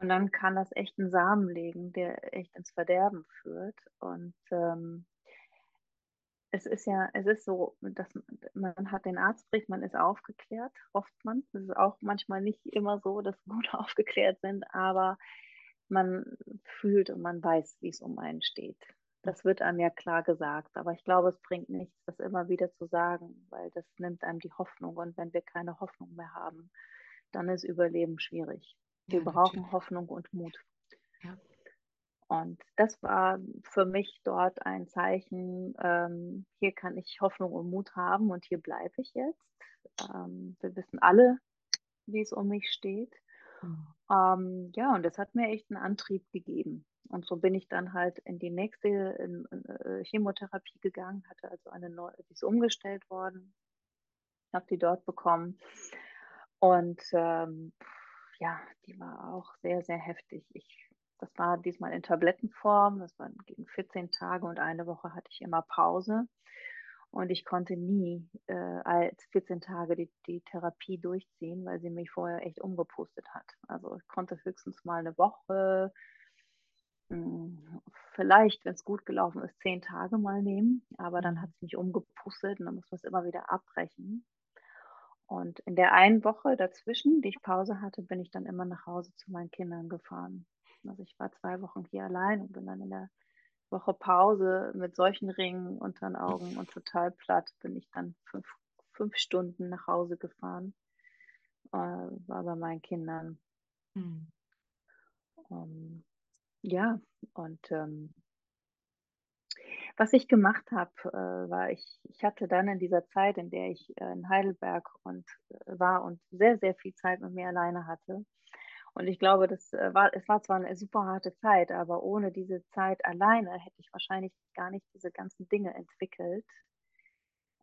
Und dann kann das echt einen Samen legen, der echt ins Verderben führt. Und ähm, es ist ja, es ist so, dass man, man hat den Arztbrief, man ist aufgeklärt, hofft man. Es ist auch manchmal nicht immer so, dass wir gut aufgeklärt sind, aber man fühlt und man weiß, wie es um einen steht. Das wird einem ja klar gesagt, aber ich glaube, es bringt nichts, das immer wieder zu sagen, weil das nimmt einem die Hoffnung und wenn wir keine Hoffnung mehr haben, dann ist Überleben schwierig. Wir Ja, brauchen natürlich. Hoffnung und Mut. Ja. Und das war für mich dort ein Zeichen, ähm, hier kann ich Hoffnung und Mut haben und hier bleibe ich jetzt. Ähm, wir wissen alle, wie es um mich steht. Mhm. Ähm, ja, und das hat mir echt einen Antrieb gegeben. Und so bin ich dann halt in die nächste in, in, äh, Chemotherapie gegangen, hatte also eine neue, die ist umgestellt worden, habe die dort bekommen. Und ähm, ja, die war auch sehr, sehr heftig. Ich, das war diesmal in Tablettenform, das waren gegen 14 Tage und eine Woche hatte ich immer Pause. Und ich konnte nie äh, als 14 Tage die, die Therapie durchziehen, weil sie mich vorher echt umgepustet hat. Also ich konnte höchstens mal eine Woche, mh, vielleicht, wenn es gut gelaufen ist, zehn Tage mal nehmen. Aber dann Mhm. hat es mich umgepustet und dann muss man es immer wieder abbrechen. Und in der einen Woche dazwischen, die ich Pause hatte, bin ich dann immer nach Hause zu meinen Kindern gefahren. Also ich war zwei Wochen hier allein und bin dann in der Woche Pause mit solchen Ringen unter den Augen und total platt bin ich dann fünf, fünf Stunden nach Hause gefahren. Äh, war bei meinen Kindern. Mhm. Ähm, ja, und ähm, was ich gemacht habe, äh, war, ich, ich hatte dann in dieser Zeit, in der ich äh, in Heidelberg und, äh, war und sehr, sehr viel Zeit mit mir alleine hatte. Und ich glaube, das äh, war, es war zwar eine super harte Zeit, aber ohne diese Zeit alleine hätte ich wahrscheinlich gar nicht diese ganzen Dinge entwickelt,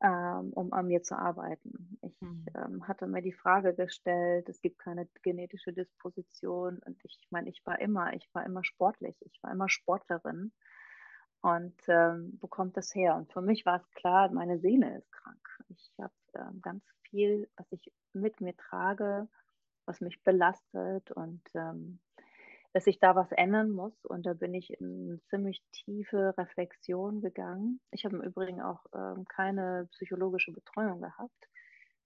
ähm, um an mir zu arbeiten. Ich Mhm. ähm, hatte mir die Frage gestellt, es gibt keine genetische Disposition und ich meine, ich war immer, ich war immer sportlich, ich war immer Sportlerin und ähm, wo kommt das her? Und für mich war es klar, meine Seele ist krank. Ich habe ähm, ganz viel, was ich mit mir trage, was mich belastet und ähm, dass ich da was ändern muss. Und da bin ich in 'ne ziemlich tiefe Reflexion gegangen. Ich habe im Übrigen auch, ähm, keine psychologische Betreuung gehabt,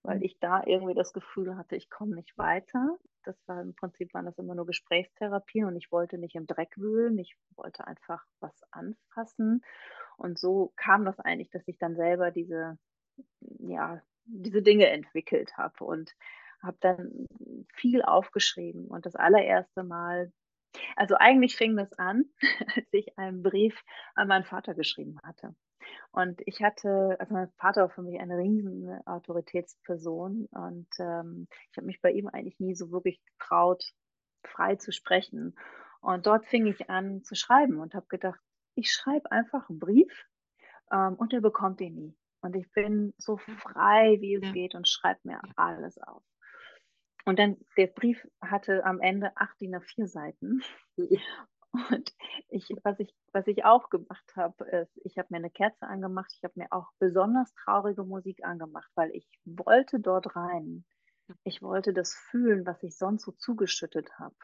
weil Mhm. ich da irgendwie das Gefühl hatte, ich komme nicht weiter. Das war im Prinzip waren das immer nur Gesprächstherapien und ich wollte nicht im Dreck wühlen. Ich wollte einfach was anfassen. Und so kam das eigentlich, dass ich dann selber diese ja, diese Dinge entwickelt habe und habe dann viel aufgeschrieben. Und das allererste Mal also, eigentlich fing das an, als ich einen Brief an meinen Vater geschrieben hatte. Und ich hatte also, mein Vater war für mich eine riesen Autoritätsperson und, ähm, ich habe mich bei ihm eigentlich nie so wirklich getraut, frei zu sprechen. Und dort fing ich an zu schreiben und habe gedacht: „Ich schreibe einfach 'n Brief, ähm, und der bekommt ihn nie. Und ich bin so frei, wie es Ja. geht und schreibe mir Ja. alles auf.“ Und dann der Brief hatte am Ende 8 DIN A4 Seiten. Und ich was ich was ich auch gemacht habe, ist, ich habe mir 'ne Kerze angemacht. Ich habe mir auch besonders traurige Musik angemacht, weil ich wollte dort rein. Ich wollte das fühlen, was ich sonst so zugeschüttet habe,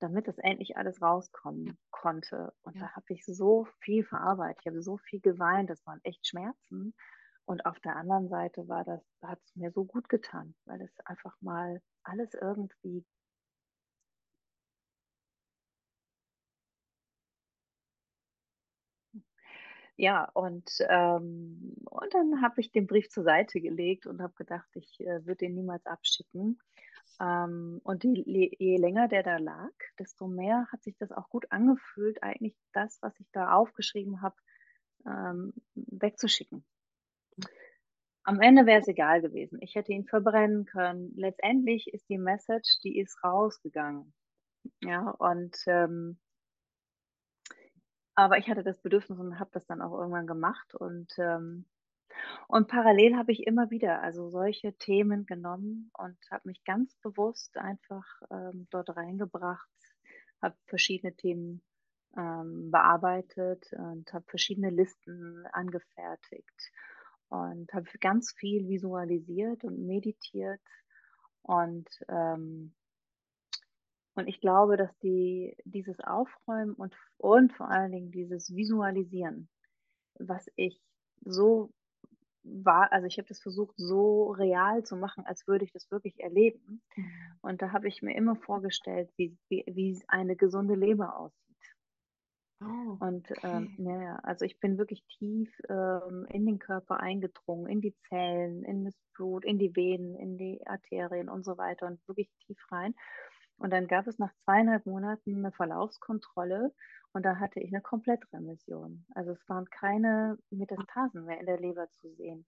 damit das endlich alles rauskommen konnte. Und Ja. da habe ich so viel verarbeitet. Ich habe so viel geweint, das waren echt Schmerzen. Und auf der anderen Seite war das hat's mir so gut getan, weil es einfach mal alles irgendwie Ja, und, ähm und dann habe ich den Brief zur Seite gelegt und habe gedacht, ich, äh, würde den niemals abschicken. Ähm, und die je länger der da lag, desto mehr hat sich das auch gut angefühlt, eigentlich das, was ich da aufgeschrieben habe, ähm, wegzuschicken. Am Ende wäre es egal gewesen. Ich hätte ihn verbrennen können. Letztendlich ist die Message, die ist rausgegangen. Ja, und, ähm aber ich hatte das Bedürfnis und habe das dann auch irgendwann gemacht und, ähm und parallel habe ich immer wieder, also, solche Themen genommen und habe mich ganz bewusst einfach, ähm, dort reingebracht, habe verschiedene Themen, ähm, bearbeitet und habe verschiedene Listen angefertigt und habe ganz viel visualisiert und meditiert und, ähm und ich glaube, dass die dieses Aufräumen und und vor allen Dingen dieses Visualisieren, was ich so wahr also, ich habe das versucht, so real zu machen, als würde ich das wirklich erleben. Mhm. Und da habe ich mir immer vorgestellt, wie wie wie eine gesunde Leber aussieht. Oh, Und, ähm, okay. ja, ja, also, ich bin wirklich tief, ähm, in den Körper eingedrungen, in die Zellen, in das Blut, in die Venen, in die Arterien und so weiter und wirklich tief rein. Und dann gab es nach 2 1/2 Monaten 'ne Verlaufskontrolle und da hatte ich 'ne Komplettremission. Also, es waren keine. Metastasen mehr in der Leber zu sehen.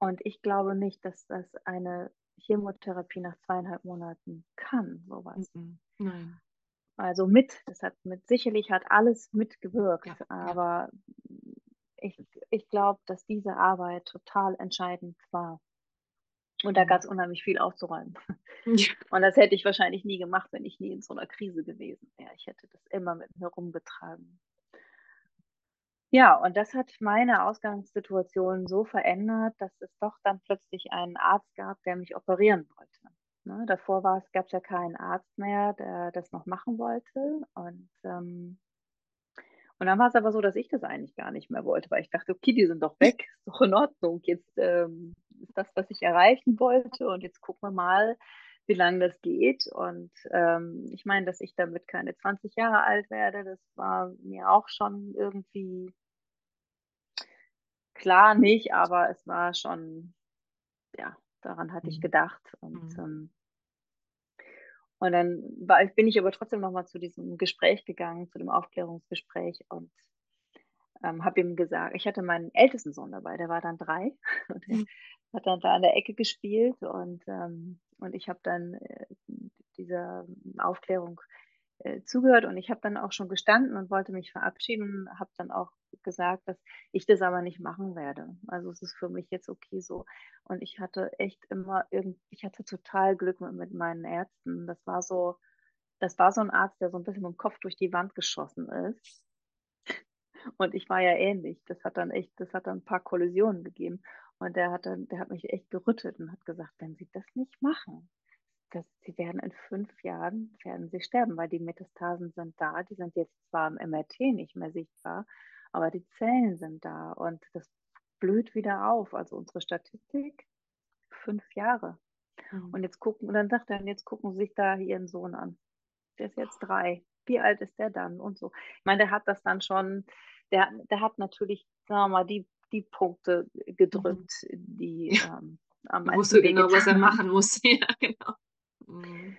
Und ich glaube nicht, dass das eine Chemotherapie nach 2 1/2 Monaten kann, so was. Mm-mm, nein. Also, mit das hat mit sicherlich hat alles mitgewirkt, Ja, ja. aber ich ich glaube, dass diese Arbeit total entscheidend war. Und da Mhm. gab's unheimlich viel aufzuräumen. Ja. Und das hätte ich wahrscheinlich nie gemacht, wenn ich nie in so 'ner Krise gewesen wäre. Ich hätte das immer mit mir rumgetragen. Ja, und das hat meine Ausgangssituation so verändert, dass es doch dann plötzlich einen Arzt gab, der mich operieren wollte, ne? Davor war's gab's ja keinen Arzt mehr, der das noch machen wollte und, ähm und dann war's aber so, dass ich das eigentlich gar nicht mehr wollte, weil ich dachte: „Okay, die sind doch weg, ist doch in Ordnung. Jetzt, ähm, ist das, was ich erreichen wollte und jetzt gucken wir mal, wie lang das geht.“ Und, ähm, ich meine, dass ich damit keine 20 Jahre alt werde, das war mir auch schon irgendwie klar nicht, aber es war schon ja, daran hatte ich Mhm. gedacht und, Mhm. ähm und dann war bin ich aber trotzdem noch mal zu diesem Gespräch gegangen, zu dem Aufklärungsgespräch und, ähm, habe ihm gesagt ich hatte meinen ältesten Sohn dabei, der war dann 3 und der Mhm. Hat dann da an der Ecke gespielt und, ähm und ich habe dann, äh, dieser Aufklärung äh, zugehört und ich habe dann auch schon gestanden und wollte mich verabschieden, habe dann auch gesagt, dass ich das aber nicht machen werde. Also es ist für mich jetzt okay so. Und ich hatte echt immer irgend, ich hatte total Glück mit, mit meinen Ärzten. Das war so, das war so ein Arzt, der so ein bisschen mit dem Kopf durch die Wand geschossen ist. Und ich war ja ähnlich. Das hat dann echt, das hat dann ein paar Kollisionen gegeben. Und der hat dann, der hat mich echt gerüttelt und hat gesagt, wenn Sie das nicht machen, dass sie werden in fünf Jahren werden sie sterben, weil die Metastasen sind da. Die sind jetzt zwar im MRT nicht mehr sichtbar, aber die Zellen sind da und das blüht wieder auf. Also unsere Statistik fünf Jahre. Mhm. Und jetzt gucken, und dann sagt er, jetzt gucken Sie sich da ihren Sohn an. Der ist jetzt drei. Wie alt ist der dann? Und so. Ich meine, der hat das dann schon, der, der hat natürlich, sagen wir mal, die, die Punkte gedrückt, mhm. die ähm, am meisten. Wusste genau, was er machen muss. ja, genau. Mhm.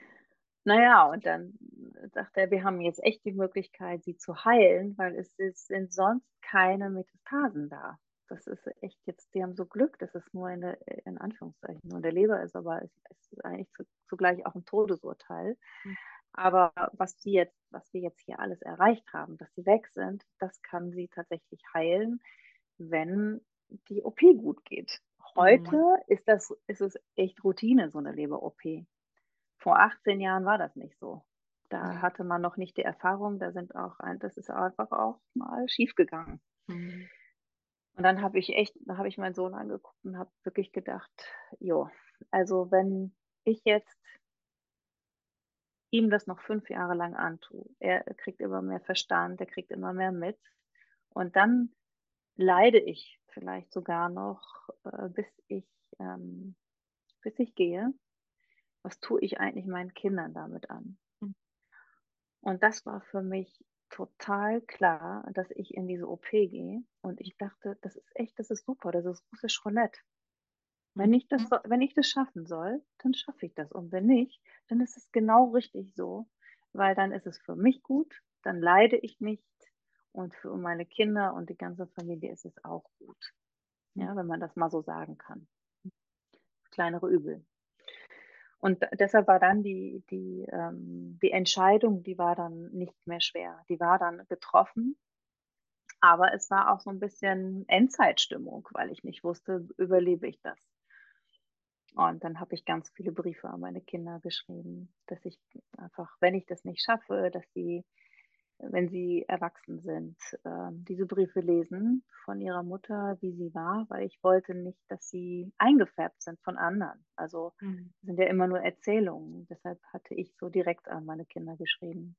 Naja, und dann sagt er, wir haben jetzt echt die Möglichkeit, sie zu heilen, weil es ist, sind sonst keine Metastasen da. Das ist echt jetzt, die haben so Glück, dass es nur in, der, in Anführungszeichen nur in der Leber ist, aber es, es ist eigentlich zu, zugleich auch ein Todesurteil. Mhm. Aber was die jetzt, was wir jetzt hier alles erreicht haben, dass sie weg sind, das kann sie tatsächlich heilen, wenn die OP gut geht. Heute mhm. ist das, ist es echt Routine, so eine Leber-OP. Vor 18 Jahren war das nicht so. Da mhm. hatte man noch nicht die Erfahrung, da sind auch ein, das ist einfach auch mal schiefgegangen. Mhm. Und dann habe ich echt, da habe ich meinen Sohn angeguckt und habe wirklich gedacht, jo, also wenn ich jetzt ihm das noch fünf Jahre lang antue, er kriegt immer mehr Verstand, er kriegt immer mehr mit und dann leide ich vielleicht sogar noch, äh, bis ich ähm, bis ich gehe was tue ich eigentlich meinen Kindern damit an? Mhm. Und das war für mich total klar, dass ich in diese OP gehe. Und ich dachte, das ist echt, das ist super, das ist russisch Roulette. Wenn ich das, wenn ich das schaffen soll, dann schaffe ich das. Und wenn nicht, dann ist es genau richtig so, weil dann ist es für mich gut, dann leide ich nicht und für meine Kinder und die ganze Familie ist es auch gut. Ja, wenn man das mal so sagen kann. Kleinere Übel. Und deshalb war dann die, die, ähm, die Entscheidung, die war dann nicht mehr schwer. Die war dann getroffen. Aber es war auch so ein bisschen Endzeitstimmung, weil ich nicht wusste, überlebe ich das. Und dann habe ich ganz viele Briefe an meine Kinder geschrieben, dass ich einfach, wenn ich das nicht schaffe, dass sie wenn sie erwachsen sind, äh, diese Briefe lesen von ihrer Mutter, wie sie war, weil ich wollte nicht, dass sie eingefärbt sind von anderen. Also mhm. sind ja immer nur Erzählungen. Deshalb hatte ich so direkt an meine Kinder geschrieben.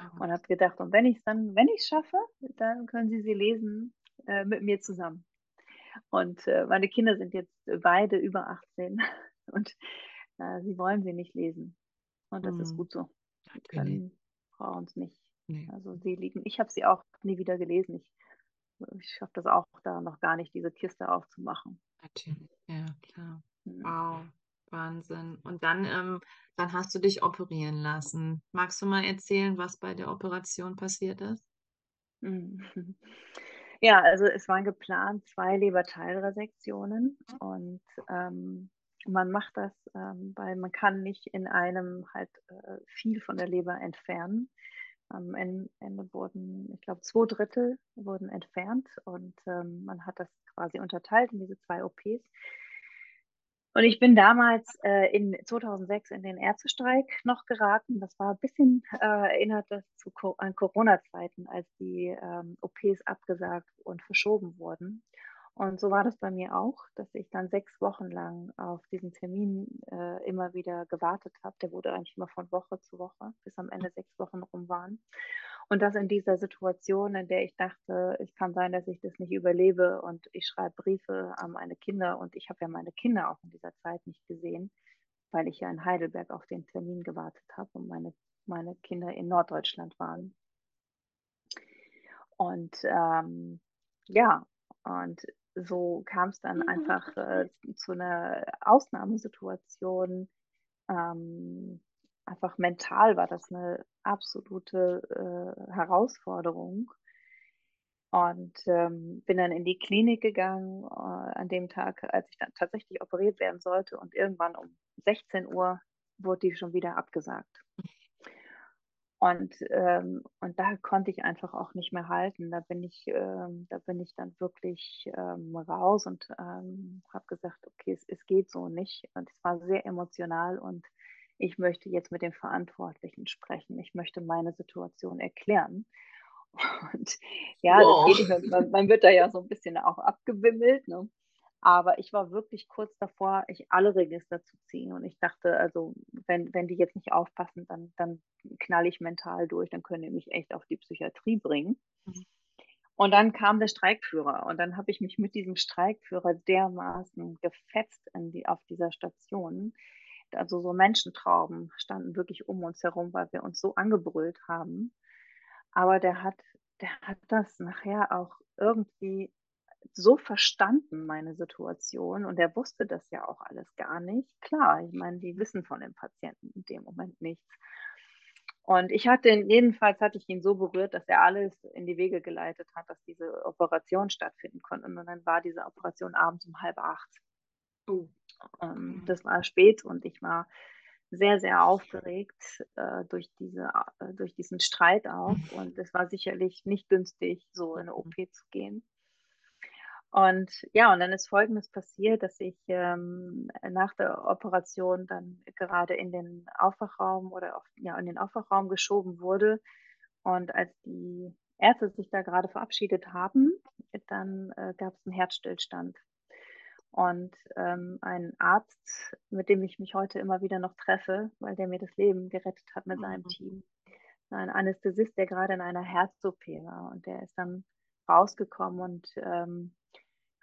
Oh. Und habe gedacht, und wenn ich es dann, wenn ich schaffe, dann können sie sie lesen äh, mit mir zusammen. Und äh, meine Kinder sind jetzt beide über 18 und äh, sie wollen sie nicht lesen. Und das mhm. ist gut so. Können brauchen es nicht. Nee. Also sie liegen, ich habe sie auch nie wieder gelesen. Ich, ich schaffe das auch da noch gar nicht, diese Kiste aufzumachen. Natürlich, ja klar. Mhm. Wow, Wahnsinn. Und dann, ähm, dann hast du dich operieren lassen. Magst du mal erzählen, was bei der Operation passiert ist? Mhm. Ja, also es waren geplant zwei Leberteilresektionen und ähm, man macht das, ähm, weil man kann nicht in einem halt äh, viel von der Leber entfernen. Am Ende wurden, ich glaube, zwei Drittel wurden entfernt und ähm, man hat das quasi unterteilt in diese zwei OPs. Und ich bin damals äh, in 2006 in den Ärztestreik noch geraten. Das war ein bisschen äh, erinnert das zu, an Corona-Zeiten, als die ähm, OPs abgesagt und verschoben wurden. Und so war das bei mir auch, dass ich dann sechs Wochen lang auf diesen Termin äh, immer wieder gewartet habe. Der wurde eigentlich immer von Woche zu Woche, bis am Ende sechs Wochen rum waren. Und das in dieser Situation, in der ich dachte, es kann sein, dass ich das nicht überlebe und ich schreibe Briefe an meine Kinder und ich habe ja meine Kinder auch in dieser Zeit nicht gesehen, weil ich ja in Heidelberg auf den Termin gewartet habe und meine, meine Kinder in Norddeutschland waren. Und ähm, ja, und so kam es dann mhm. einfach äh, zu einer Ausnahmesituation. Ähm, einfach mental war das eine absolute äh, Herausforderung. Und ähm, bin dann in die Klinik gegangen äh, an dem Tag, als ich dann tatsächlich operiert werden sollte. Und irgendwann um 16 Uhr wurde die schon wieder abgesagt. Und, ähm, und da konnte ich einfach auch nicht mehr halten. Da bin ich, ähm, da bin ich dann wirklich ähm, raus und ähm, habe gesagt, okay, es, es geht so nicht. Und es war sehr emotional und ich möchte jetzt mit dem Verantwortlichen sprechen. Ich möchte meine Situation erklären. Und ja, Wow. das geht nicht. Man, man wird da ja so ein bisschen auch abgewimmelt. Ne? Aber ich war wirklich kurz davor, ich alle Register zu ziehen. Und ich dachte, also, wenn, wenn die jetzt nicht aufpassen, dann, dann knall ich mental durch, dann können die mich echt auf die Psychiatrie bringen. Mhm. Und dann kam der Streikführer und dann habe ich mich mit diesem Streikführer dermaßen gefetzt in die, auf dieser Station. Also so Menschentrauben standen wirklich um uns herum, weil wir uns so angebrüllt haben. Aber der hat, der hat das nachher auch irgendwie so verstanden, meine Situation. Und er wusste das ja auch alles gar nicht. Klar, ich meine, die wissen von dem Patienten in dem Moment nichts. Und ich hatte ihn, jedenfalls hatte ich ihn so berührt, dass er alles in die Wege geleitet hat, dass diese Operation stattfinden konnte. Und dann war diese Operation abends um halb acht. Ähm, das war spät und ich war sehr, sehr aufgeregt äh, durch, diese, äh, durch diesen Streit auch. Und es war sicherlich nicht günstig, so in eine OP zu gehen. Und ja, und dann ist Folgendes passiert, dass ich ähm, nach der Operation dann gerade in den Aufwachraum oder auf, ja, in den Aufwachraum geschoben wurde. Und als die Ärzte sich da gerade verabschiedet haben, dann äh, gab es einen Herzstillstand. Und ähm, ein Arzt, mit dem ich mich heute immer wieder noch treffe, weil der mir das Leben gerettet hat mit seinem Mhm. Team, ein Anästhesist, der gerade in einer Herz-OP war. Und der ist dann rausgekommen und ähm,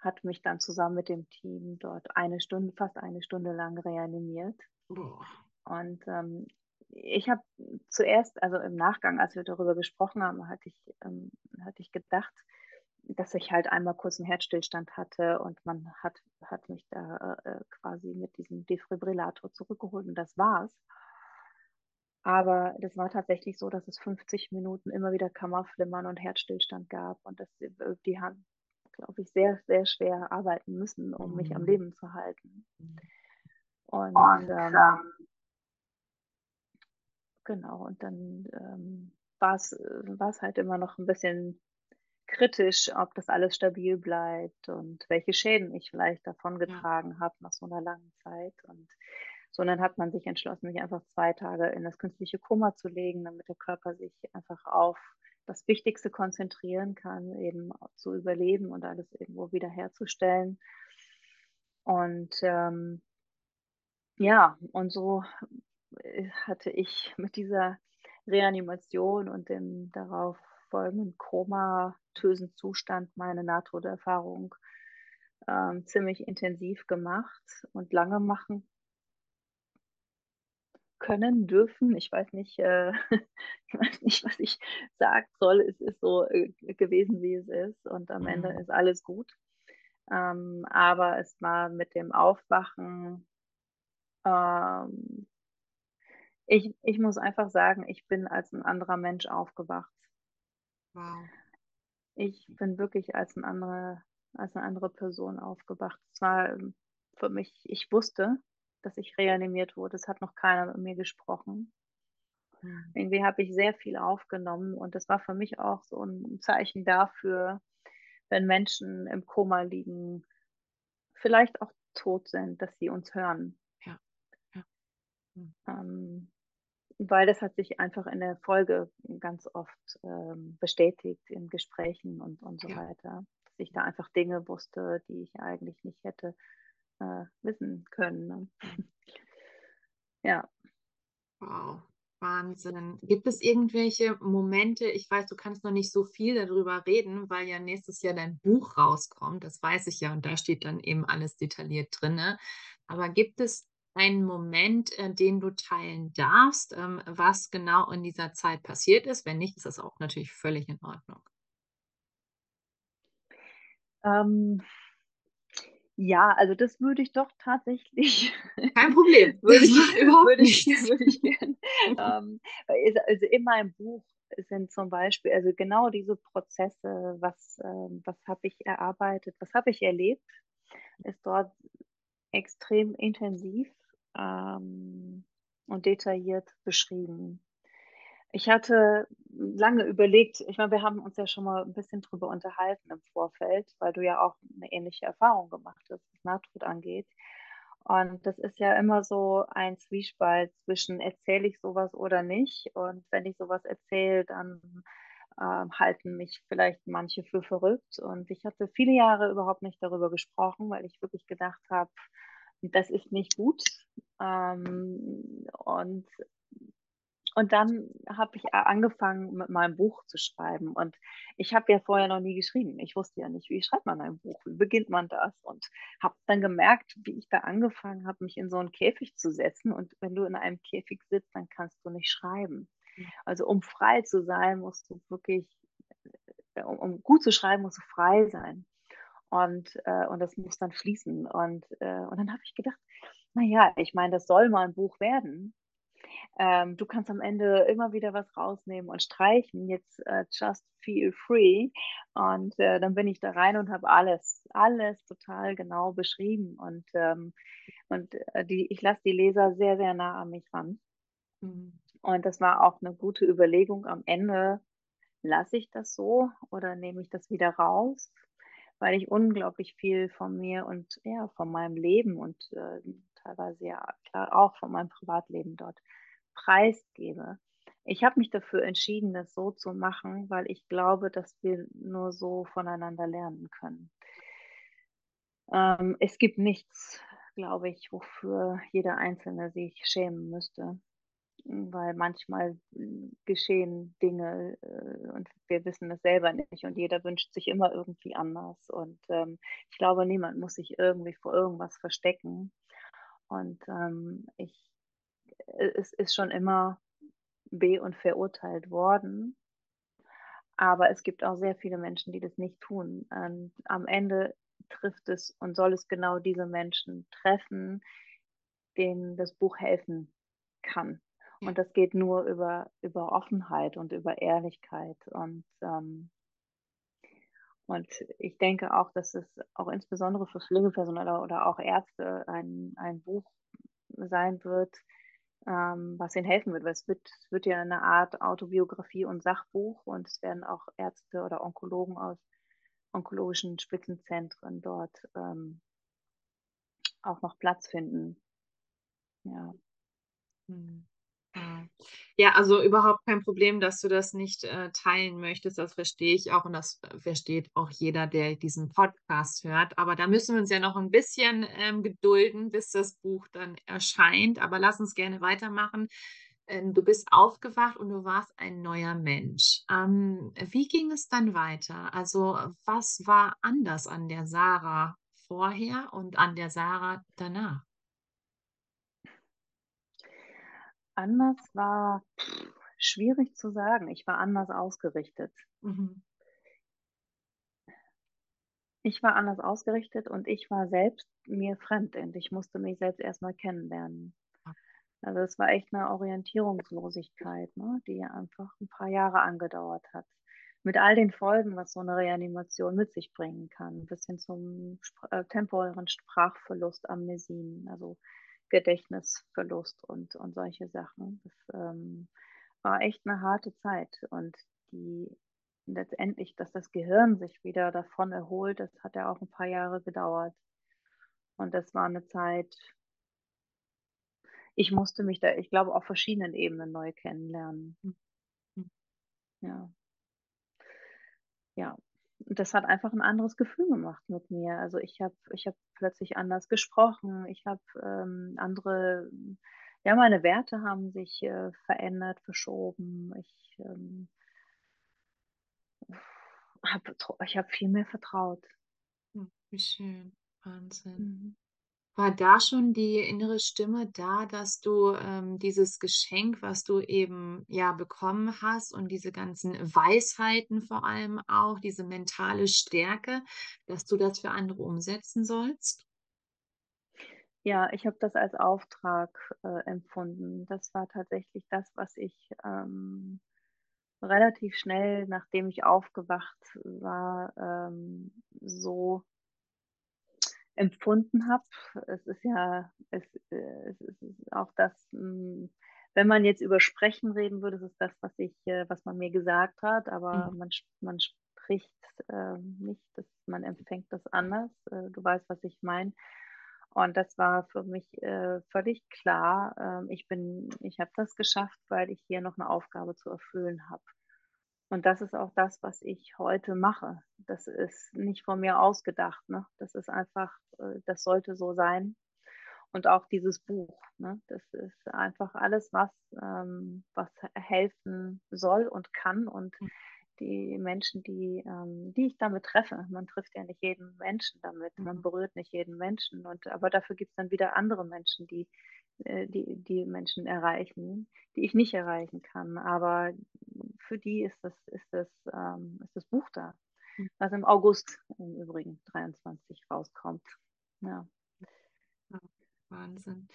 hat mich dann zusammen mit dem Team dort eine Stunde, fast eine Stunde lang reanimiert. Boah. Und ähm, ich habe zuerst, also im Nachgang, als wir darüber gesprochen haben, hatte ich, ähm, hatte ich gedacht, dass ich halt einmal kurz einen Herzstillstand hatte und man hat, hat mich da äh, quasi mit diesem Defibrillator zurückgeholt und das war's. Aber das war tatsächlich so, dass es 50 Minuten immer wieder Kammerflimmern und Herzstillstand gab und das, äh, die haben, glaube ich, sehr, sehr schwer arbeiten müssen, um mich am Mhm. Leben zu halten. Und Und, ähm, genau, und dann ähm, war es halt immer noch ein bisschen kritisch, ob das alles stabil bleibt und welche Schäden ich vielleicht davon Ja. getragen habe nach so einer langen Zeit. Und so, und dann hat man sich entschlossen, mich einfach zwei Tage in das künstliche Koma zu legen, damit der Körper sich einfach auf das Wichtigste konzentrieren kann, eben zu überleben und alles irgendwo wiederherzustellen. Und ähm, ja, und so äh, hatte ich mit dieser Reanimation und dem darauf folgenden komatösen Zustand meine Nahtoderfahrung ähm, ziemlich intensiv gemacht und lange machen können, dürfen. Ich weiß nicht, äh, ich weiß nicht, was ich sagen soll. Es ist so äh, gewesen, wie es ist und am Ende Mhm. ist alles gut. Ähm, aber es war mit dem Aufwachen ähm, ich, ich muss einfach sagen, ich bin als ein anderer Mensch aufgewacht. Wow. Ich bin wirklich als, ein andere, als eine andere Person aufgewacht. Es war ähm, für mich, ich wusste, dass ich reanimiert wurde. Es hat noch keiner mit mir gesprochen. Mhm. Irgendwie habe ich sehr viel aufgenommen und das war für mich auch so ein Zeichen dafür, wenn Menschen im Koma liegen, vielleicht auch tot sind, dass sie uns hören. Ja. Ja. Mhm. Ähm, weil das hat sich einfach in der Folge ganz oft ähm, bestätigt in Gesprächen und, und so Ja. weiter. Dass ich da einfach Dinge wusste, die ich eigentlich nicht hätte äh, wissen können. Ne? Ja. Wow. Wahnsinn. Gibt es irgendwelche Momente, ich weiß, du kannst noch nicht so viel darüber reden, weil ja nächstes Jahr dein Buch rauskommt, das weiß ich ja, und da steht dann eben alles detailliert drin. Aber gibt es einen Moment, äh, den du teilen darfst, ähm, was genau in dieser Zeit passiert ist? Wenn nicht, ist das auch natürlich völlig in Ordnung. Ähm, ja, also das würde ich doch tatsächlich, Kein Problem. würde ich, überhaupt würde ich, nichts. würde ich gern. Ähm, also in meinem Buch sind zum Beispiel, also genau diese Prozesse, was, ähm, was habe ich erarbeitet, was habe ich erlebt, ist dort extrem intensiv ähm, und detailliert beschrieben. Ich hatte lange überlegt, ich meine, wir haben uns ja schon mal ein bisschen drüber unterhalten im Vorfeld, weil du ja auch eine ähnliche Erfahrung gemacht hast, was Nahtod angeht. Und das ist ja immer so ein Zwiespalt zwischen erzähle ich sowas oder nicht. Und wenn ich sowas erzähle, dann äh, halten mich vielleicht manche für verrückt. Und ich hatte viele Jahre überhaupt nicht darüber gesprochen, weil ich wirklich gedacht habe, das ist nicht gut. Ähm, und und dann habe ich angefangen, mit meinem Buch zu schreiben. Und ich habe ja vorher noch nie geschrieben. Ich wusste ja nicht, wie schreibt man ein Buch, wie beginnt man das? Und habe dann gemerkt, wie ich da angefangen habe, mich in so einen Käfig zu setzen. Und wenn du in einem Käfig sitzt, dann kannst du nicht schreiben. Also um frei zu sein, musst du wirklich, äh, um, um gut zu schreiben, musst du frei sein. Und, äh, und das muss dann fließen. Und, äh, und dann habe ich gedacht, naja, ich meine, das soll mal ein Buch werden. Ähm, du kannst am Ende immer wieder was rausnehmen und streichen. Jetzt äh, just feel free. Und äh, dann bin ich da rein und habe alles, alles total genau beschrieben. Und, ähm, und äh, die, ich lasse die Leser sehr, sehr nah an mich ran. Mhm. Und das war auch eine gute Überlegung. Am Ende lasse ich das so oder nehme ich das wieder raus, weil ich unglaublich viel von mir und ja, von meinem Leben und äh, teilweise ja klar auch von meinem Privatleben dort preisgebe. Ich habe mich dafür entschieden, das so zu machen, weil ich glaube, dass wir nur so voneinander lernen können. Ähm, es gibt nichts, glaube ich, wofür jeder Einzelne sich schämen müsste, weil manchmal hm, geschehen Dinge äh, und wir wissen es selber nicht und jeder wünscht sich immer irgendwie anders. Und ähm, ich glaube, niemand muss sich irgendwie vor irgendwas verstecken. Und ähm, ich es ist schon immer be- und verurteilt worden. Aber es gibt auch sehr viele Menschen, die das nicht tun. Und am Ende trifft es und soll es genau diese Menschen treffen, denen das Buch helfen kann. Und das geht nur über, über Offenheit und über Ehrlichkeit. Und, ähm, und ich denke auch, dass es auch insbesondere für Pflegepersonal oder auch Ärzte ein, ein Buch sein wird, ähm, was ihnen helfen wird. Weil es wird, es wird ja eine Art Autobiografie und Sachbuch und es werden auch Ärzte oder Onkologen aus onkologischen Spitzenzentren dort ähm, auch noch Platz finden. Ja. Hm. Ja, also überhaupt kein Problem, dass du das nicht äh, teilen möchtest. Das verstehe ich auch und das versteht auch jeder, der diesen Podcast hört. Aber da müssen wir uns ja noch ein bisschen ähm, gedulden, bis das Buch dann erscheint. Aber lass uns gerne weitermachen. Ähm, du bist aufgewacht und du warst ein neuer Mensch. Ähm, wie ging es dann weiter? Also was war anders an der Sarah vorher und an der Sarah danach? Anders war schwierig zu sagen. Ich war anders ausgerichtet. Mhm. Ich war anders ausgerichtet und ich war selbst mir fremd und ich musste mich selbst erstmal kennenlernen. Also es war echt eine Orientierungslosigkeit, ne, die einfach ein paar Jahre angedauert hat. Mit all den Folgen, was so eine Reanimation mit sich bringen kann, bis hin zum äh, temporären Sprachverlust, Amnesien, also Gedächtnisverlust und, und solche Sachen. Das ähm, war echt eine harte Zeit und die letztendlich, dass das Gehirn sich wieder davon erholt, das hat ja auch ein paar Jahre gedauert. Und das war eine Zeit, ich musste mich da, ich glaube, auf verschiedenen Ebenen neu kennenlernen. Hm. Ja. Ja, das hat einfach ein anderes Gefühl gemacht mit mir. Also ich habe ich hab plötzlich anders gesprochen. Ich habe ähm, andere, ja, meine Werte haben sich äh, verändert, verschoben. Ich ähm, habe ich hab viel mehr vertraut. Hm, wie schön. Wahnsinn. Mhm. War da schon die innere Stimme da, dass du ähm, dieses Geschenk, was du eben ja bekommen hast und diese ganzen Weisheiten vor allem auch, diese mentale Stärke, dass du das für andere umsetzen sollst? Ja, ich habe das als Auftrag äh, empfunden. Das war tatsächlich das, was ich ähm, relativ schnell, nachdem ich aufgewacht war, ähm, so empfunden habe. Es ist ja, es, äh, es ist auch das, hm, wenn man jetzt über Sprechen reden würde, ist das, was ich, äh, was man mir gesagt hat, aber mhm. man, man spricht äh, nicht, dass man empfängt das anders. Äh, du weißt, was ich meine. Und das war für mich äh, völlig klar. Ähm, ich bin, ich habe das geschafft, weil ich hier noch eine Aufgabe zu erfüllen habe. Und das ist auch das, was ich heute mache. Das ist nicht von mir ausgedacht. Ne? Das ist einfach, äh, das sollte so sein. Und auch dieses Buch. Ne? Das ist einfach alles, was, ähm, was helfen soll und kann. Und hm die Menschen, die, ähm, die ich damit treffe. Man trifft ja nicht jeden Menschen damit, man mhm. berührt nicht jeden Menschen. Und, aber dafür gibt es dann wieder andere Menschen, die, äh, die, die Menschen erreichen, die ich nicht erreichen kann. Aber für die ist das, ist das, ähm, ist das Buch da, mhm. was im August im Übrigen 23 rauskommt. Ja. Wahnsinn.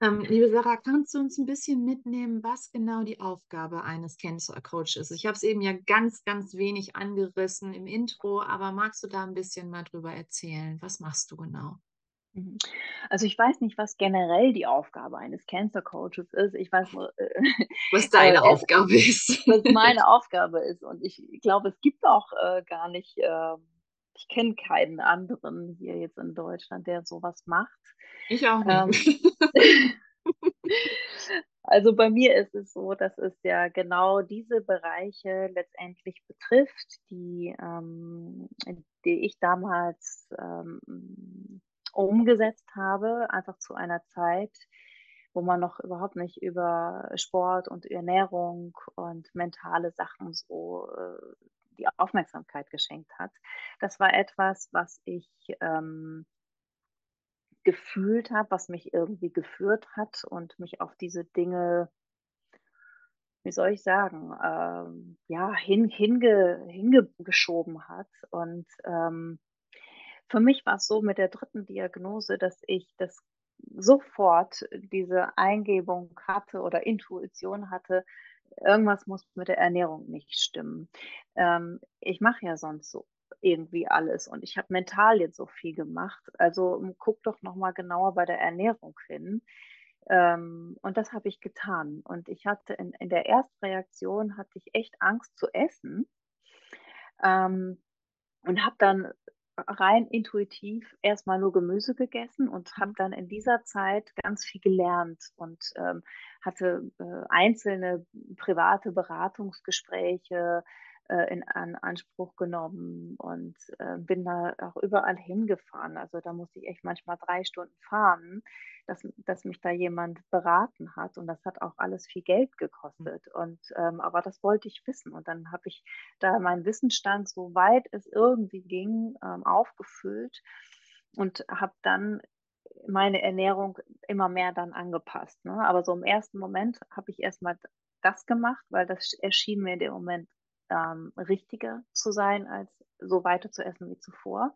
Ähm, liebe Sarah, kannst du uns ein bisschen mitnehmen, was genau die Aufgabe eines Cancer Coach ist? Ich habe es eben ja ganz, ganz wenig angerissen im Intro, aber magst du da ein bisschen mal drüber erzählen? Was machst du genau? Mhm. Also ich weiß nicht, was generell die Aufgabe eines Cancer Coaches ist. Ich weiß nur, äh, was deine äh, Aufgabe ist. Was meine Aufgabe ist. Und ich glaube, es gibt auch äh, gar nicht, ähm, ich kenne keinen anderen hier jetzt in Deutschland, der sowas macht. Ich auch nicht. Ähm, also bei mir ist es so, dass es ja genau diese Bereiche letztendlich betrifft, die, ähm, die ich damals ähm, umgesetzt habe, einfach zu einer Zeit, wo man noch überhaupt nicht über Sport und Ernährung und mentale Sachen so äh, die Aufmerksamkeit geschenkt hat. Das war etwas, was ich ähm, gefühlt habe, was mich irgendwie geführt hat und mich auf diese Dinge, wie soll ich sagen, ähm, ja, hin, hinge, hat. Und ähm, für mich war es so mit der dritten Diagnose, dass ich das sofort diese Eingebung hatte oder Intuition hatte, irgendwas muss mit der Ernährung nicht stimmen. Ähm, ich mache ja sonst so irgendwie alles und ich habe mental jetzt so viel gemacht. Also guck doch noch mal genauer bei der Ernährung hin. Ähm, und das habe ich getan. Und ich hatte in, in der Erstreaktion hatte ich echt Angst zu essen ähm, und habe dann rein intuitiv erstmal nur Gemüse gegessen und habe dann in dieser Zeit ganz viel gelernt und ähm, hatte äh, einzelne private Beratungsgespräche, äh, in an Anspruch genommen und äh, bin da auch überall hingefahren. Also da musste ich echt manchmal drei Stunden fahren, dass, dass mich da jemand beraten hat. Und das hat auch alles viel Geld hm. gekostet. Und ähm, aber das wollte ich wissen. Und dann habe ich da meinen Wissensstand, so weit es irgendwie ging, ähm, aufgefüllt und habe dann meine Ernährung immer mehr dann angepasst. Ne? Aber so im ersten Moment habe ich erstmal das gemacht, weil das erschien mir in dem Moment ähm, richtiger zu sein, als so weiter zu essen wie zuvor.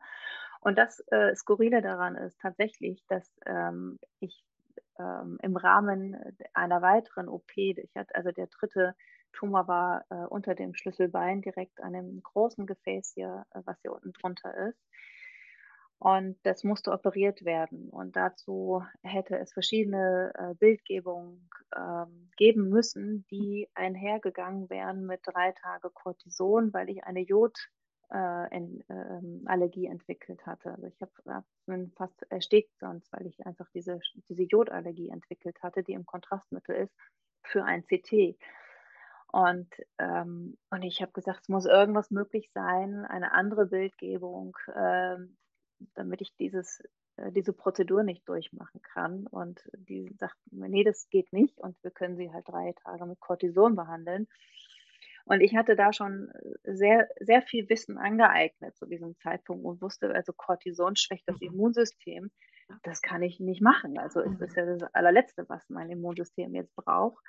Und das äh, Skurrile daran ist tatsächlich, dass ähm, ich ähm, im Rahmen einer weiteren OP, ich hatte, also der dritte Tumor war äh, unter dem Schlüsselbein direkt an dem großen Gefäß hier, äh, was hier unten drunter ist. Und das musste operiert werden. Und dazu hätte es verschiedene äh, Bildgebungen äh, geben müssen, die einhergegangen wären mit drei Tage Cortison, weil ich eine Jodallergie äh, entwickelt hatte. Also ich habe hab fast erstickt sonst, weil ich einfach diese, diese Jodallergie entwickelt hatte, die im Kontrastmittel ist für ein CT. Und, ähm, und ich habe gesagt, es muss irgendwas möglich sein, eine andere Bildgebung, ähm, damit ich dieses, äh, diese Prozedur nicht durchmachen kann. Und die sagt, nee, das geht nicht und wir können sie halt drei Tage mit Cortison behandeln. Und ich hatte da schon sehr, sehr viel Wissen angeeignet zu diesem Zeitpunkt und wusste, also Cortison schwächt das mhm. Immunsystem. Das kann ich nicht machen. Also ist das mhm. ja das allerletzte, was mein Immunsystem jetzt braucht.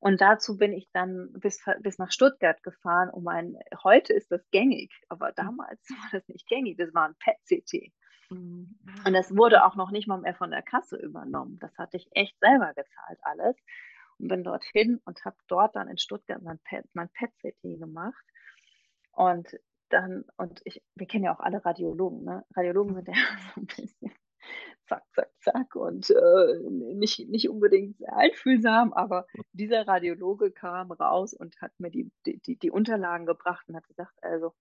Und dazu bin ich dann bis, bis nach Stuttgart gefahren, um ein, heute ist das gängig, aber mhm. damals war das nicht gängig, das war ein PET-CT. Mhm. Und das wurde auch noch nicht mal mehr von der Kasse übernommen. Das hatte ich echt selber gezahlt alles. Und bin dorthin und habe dort dann in Stuttgart mein PET-CT gemacht. Und dann, und ich, wir kennen ja auch alle Radiologen, ne? Radiologen sind ja so ein bisschen zack, zack, zack und äh, nicht, nicht unbedingt einfühlsam, aber dieser Radiologe kam raus und hat mir die, die, die Unterlagen gebracht und hat gesagt, also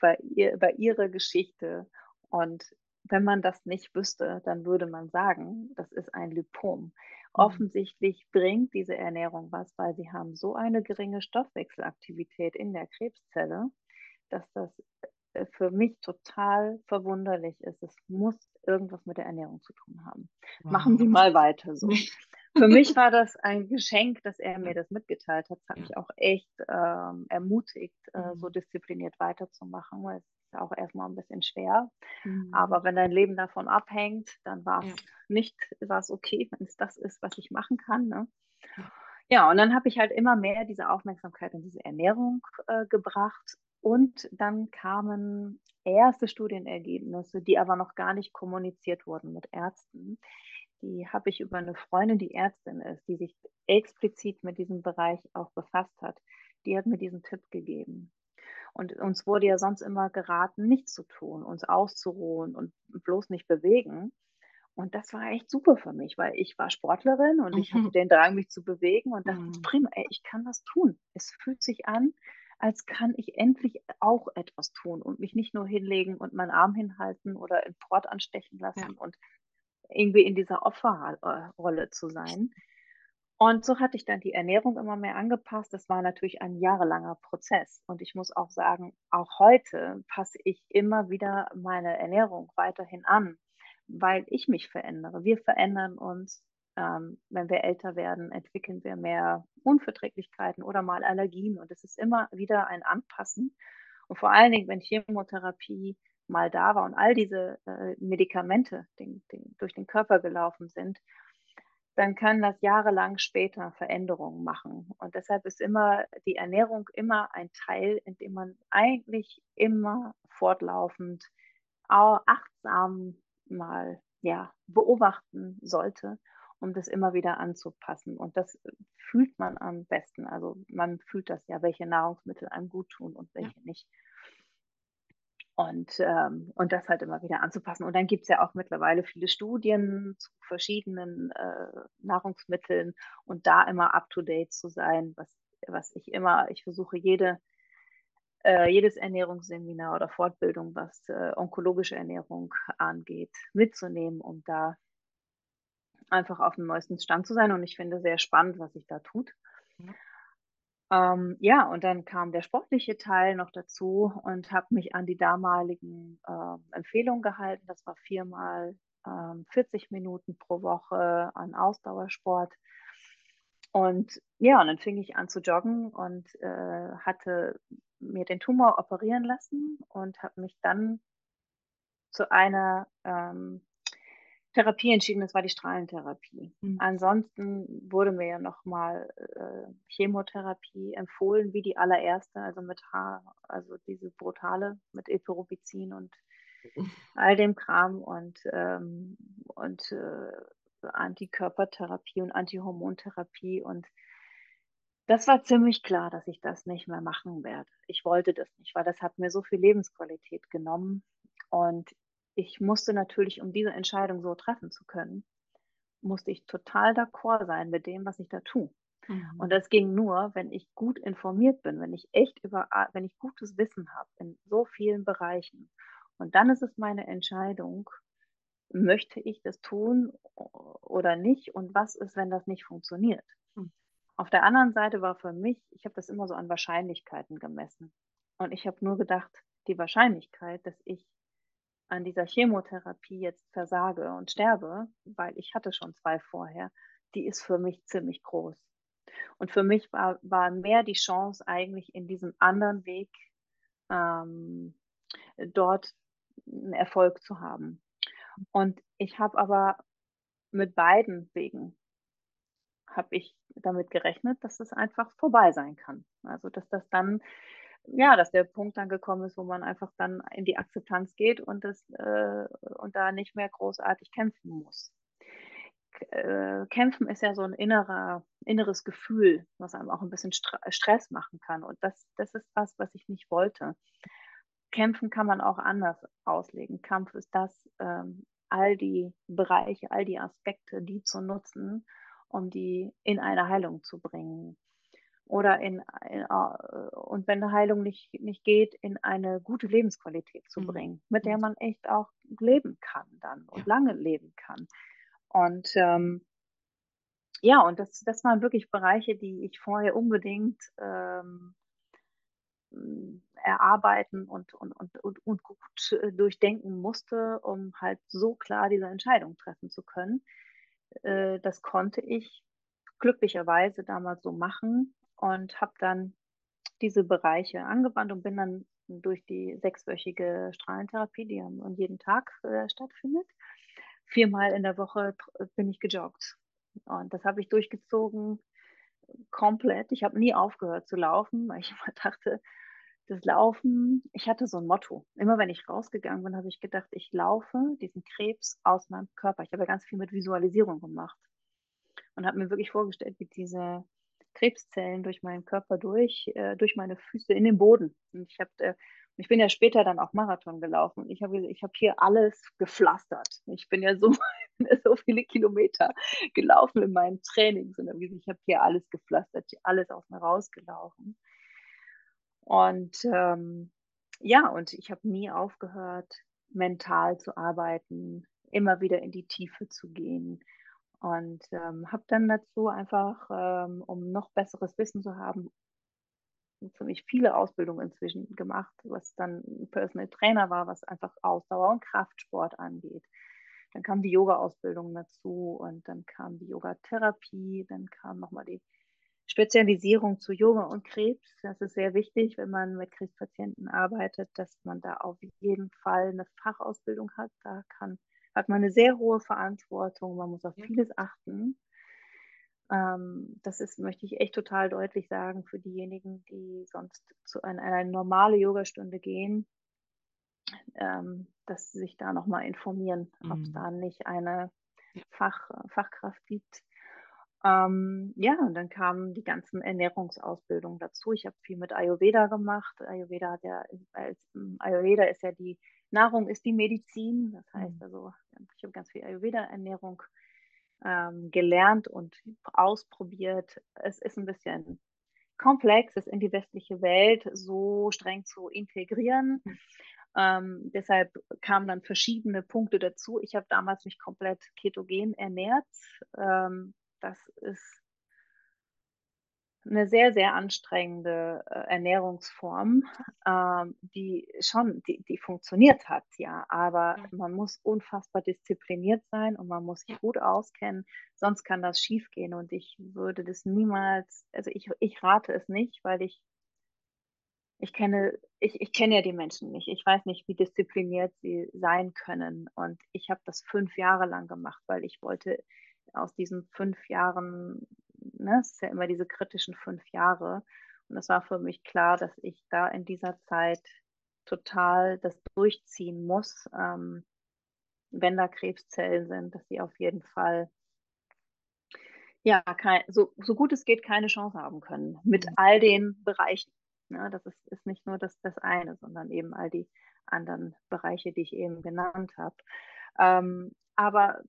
bei, ihr, bei ihrer Geschichte und wenn man das nicht wüsste, dann würde man sagen, das ist ein Lipom. Mhm. Offensichtlich bringt diese Ernährung was, weil sie haben so eine geringe Stoffwechselaktivität in der Krebszelle, dass das äh, für mich total verwunderlich ist. Es muss irgendwas mit der Ernährung zu tun haben. Wow. Machen Sie mal weiter so. Für mich war das ein Geschenk, dass er mir das mitgeteilt hat. Das hat mich auch echt ähm, ermutigt, äh, so mhm. diszipliniert weiterzumachen, weil es ist auch erstmal ein bisschen schwer. Mhm. Aber wenn dein Leben davon abhängt, dann war es ja. nicht, war es okay, wenn es das ist, was ich machen kann. Ne? Ja. ja, und dann habe ich halt immer mehr diese Aufmerksamkeit in diese Ernährung äh, gebracht. Und dann kamen erste Studienergebnisse, die aber noch gar nicht kommuniziert wurden mit Ärzten. Die habe ich über eine Freundin, die Ärztin ist, die sich explizit mit diesem Bereich auch befasst hat. Die hat mir diesen Tipp gegeben. Und uns wurde ja sonst immer geraten, nichts zu tun, uns auszuruhen und bloß nicht bewegen. Und das war echt super für mich, weil ich war Sportlerin und mhm. ich hatte mhm. den Drang, mich zu bewegen und dachte, mhm. prima, ey, ich kann das tun. Es fühlt sich an, als kann ich endlich auch etwas tun und mich nicht nur hinlegen und meinen Arm hinhalten oder in Port anstechen lassen ja. und irgendwie in dieser Opferrolle zu sein. Und so hatte ich dann die Ernährung immer mehr angepasst. Das war natürlich ein jahrelanger Prozess. Und ich muss auch sagen, auch heute passe ich immer wieder meine Ernährung weiterhin an, weil ich mich verändere. Wir verändern uns. Ähm, wenn wir älter werden, entwickeln wir mehr Unverträglichkeiten oder mal Allergien. Und es ist immer wieder ein Anpassen. Und vor allen Dingen, wenn Chemotherapie mal da war und all diese äh, Medikamente den, den, durch den Körper gelaufen sind, dann kann das jahrelang später Veränderungen machen. Und deshalb ist immer die Ernährung immer ein Teil, in dem man eigentlich immer fortlaufend achtsam mal ja, beobachten sollte, um das immer wieder anzupassen. Und das fühlt man am besten. Also man fühlt das ja, welche Nahrungsmittel einem gut tun und welche ja. nicht. Und, ähm, und das halt immer wieder anzupassen. Und dann gibt es ja auch mittlerweile viele Studien zu verschiedenen äh, Nahrungsmitteln und da immer up-to-date zu sein, was, was ich immer, ich versuche jede, äh, jedes Ernährungsseminar oder Fortbildung, was äh, onkologische Ernährung angeht, mitzunehmen, um da einfach auf dem neuesten Stand zu sein. Und ich finde sehr spannend, was sich da tut. Ja. Ähm, ja, und dann kam der sportliche Teil noch dazu und habe mich an die damaligen äh, Empfehlungen gehalten. Das war viermal ähm, 40 Minuten pro Woche an Ausdauersport. Und ja, und dann fing ich an zu joggen und äh, hatte mir den Tumor operieren lassen und habe mich dann zu einer ähm, Therapie entschieden, das war die Strahlentherapie. Mhm. Ansonsten wurde mir ja nochmal äh, Chemotherapie empfohlen, wie die allererste, also mit H, also diese brutale mit Epiropizin und all dem Kram und, ähm, und äh, Antikörpertherapie und Antihormontherapie und das war ziemlich klar, dass ich das nicht mehr machen werde. Ich wollte das nicht, weil das hat mir so viel Lebensqualität genommen. Und ich musste natürlich, um diese Entscheidung so treffen zu können, musste ich total d'accord sein mit dem, was ich da tue. Mhm. Und das ging nur, wenn ich gut informiert bin, wenn ich echt über, wenn ich gutes Wissen habe in so vielen Bereichen. Und dann ist es meine Entscheidung, möchte ich das tun oder nicht? Und was ist, wenn das nicht funktioniert? Mhm. Auf der anderen Seite war für mich, ich habe das immer so an Wahrscheinlichkeiten gemessen. Und ich habe nur gedacht, die Wahrscheinlichkeit, dass ich an dieser Chemotherapie jetzt versage und sterbe, weil ich hatte schon zwei vorher, die ist für mich ziemlich groß. Und für mich war, war mehr die Chance eigentlich in diesem anderen Weg ähm, dort einen Erfolg zu haben. Und ich habe aber mit beiden Wegen habe ich damit gerechnet, dass es einfach vorbei sein kann. Also dass das dann ja, dass der Punkt dann gekommen ist, wo man einfach dann in die Akzeptanz geht und, das, äh, und da nicht mehr großartig kämpfen muss. Äh, kämpfen ist ja so ein innerer, inneres Gefühl, was einem auch ein bisschen Stress machen kann. Und das, das ist was, was ich nicht wollte. Kämpfen kann man auch anders auslegen. Kampf ist das, ähm, all die Bereiche, all die Aspekte, die zu nutzen, um die in eine Heilung zu bringen. Oder in, in und wenn eine Heilung nicht, nicht geht, in eine gute Lebensqualität zu Mhm. bringen, mit der Mhm. man echt auch leben kann dann und Ja. lange leben kann. Und ähm, ja, und das, das waren wirklich Bereiche, die ich vorher unbedingt ähm, m, erarbeiten und, und, und, und, und gut äh, durchdenken musste, um halt so klar diese Entscheidung treffen zu können. Äh, das konnte ich glücklicherweise damals so machen und habe dann diese Bereiche angewandt und bin dann durch die sechswöchige Strahlentherapie, die an jeden Tag äh, stattfindet, viermal in der Woche bin ich gejoggt. Und das habe ich durchgezogen komplett. Ich habe nie aufgehört zu laufen, weil ich immer dachte, das Laufen, ich hatte so ein Motto. Immer wenn ich rausgegangen bin, habe ich gedacht, ich laufe diesen Krebs aus meinem Körper. Ich habe ja ganz viel mit Visualisierung gemacht und habe mir wirklich vorgestellt, wie diese Krebszellen durch meinen Körper durch, äh, durch meine Füße in den Boden. Und ich habe, äh, ich bin ja später dann auch Marathon gelaufen und ich habe, ich habe hier alles gepflastert. Ich bin ja so, so viele Kilometer gelaufen in meinen Trainings und ich habe hier alles gepflastert, alles aus mir rausgelaufen. Und ähm, ja, und ich habe nie aufgehört, mental zu arbeiten, immer wieder in die Tiefe zu gehen. Und ähm, habe dann dazu einfach, ähm, um noch besseres Wissen zu haben, ziemlich viele Ausbildungen inzwischen gemacht, was dann Personal Trainer war, was einfach Ausdauer und Kraftsport angeht. Dann kam die Yoga-Ausbildung dazu und dann kam die Yogatherapie, dann kam nochmal die Spezialisierung zu Yoga und Krebs. Das ist sehr wichtig, wenn man mit Krebspatienten arbeitet, dass man da auf jeden Fall eine Fachausbildung hat. Da kann, hat man eine sehr hohe Verantwortung. Man muss auf vieles achten. Ähm, das ist, möchte ich echt total deutlich sagen für diejenigen, die sonst zu einer, eine normale Yogastunde gehen, ähm, dass sie sich da nochmal informieren, ob es Mhm. da nicht eine. Fach, Fachkraft gibt. Ähm, ja, und dann kamen die ganzen Ernährungsausbildungen dazu. Ich habe viel mit Ayurveda gemacht. Ayurveda hat ja, Ayurveda ist ja die Nahrung ist die Medizin. Das heißt Mhm. also, ich habe ganz viel Ayurveda-Ernährung ähm, gelernt und ausprobiert. Es ist ein bisschen komplex, es in die westliche Welt so streng zu integrieren. Mhm. Ähm, deshalb kamen dann verschiedene Punkte dazu. Ich habe damals mich komplett ketogen ernährt. Ähm, das ist eine sehr, sehr anstrengende äh, Ernährungsform, ähm, die schon, die, die funktioniert hat, ja, aber man muss unfassbar diszipliniert sein und man muss sich gut auskennen, sonst kann das schiefgehen und ich würde das niemals, also ich, ich rate es nicht, weil ich ich kenne, ich, ich kenne ja die Menschen nicht. Ich weiß nicht, wie diszipliniert sie sein können. Und ich habe das fünf Jahre lang gemacht, weil ich wollte aus diesen fünf Jahren, ne, es ist ja immer diese kritischen fünf Jahre. Und es war für mich klar, dass ich da in dieser Zeit total das durchziehen muss, ähm, wenn da Krebszellen sind, dass sie auf jeden Fall ja, kein, so, so gut es geht, keine Chance haben können mit Mhm. all den Bereichen. Ne? Das ist, ist nicht nur das, das eine, sondern eben all die anderen Bereiche, die ich eben genannt habe. Ähm, aber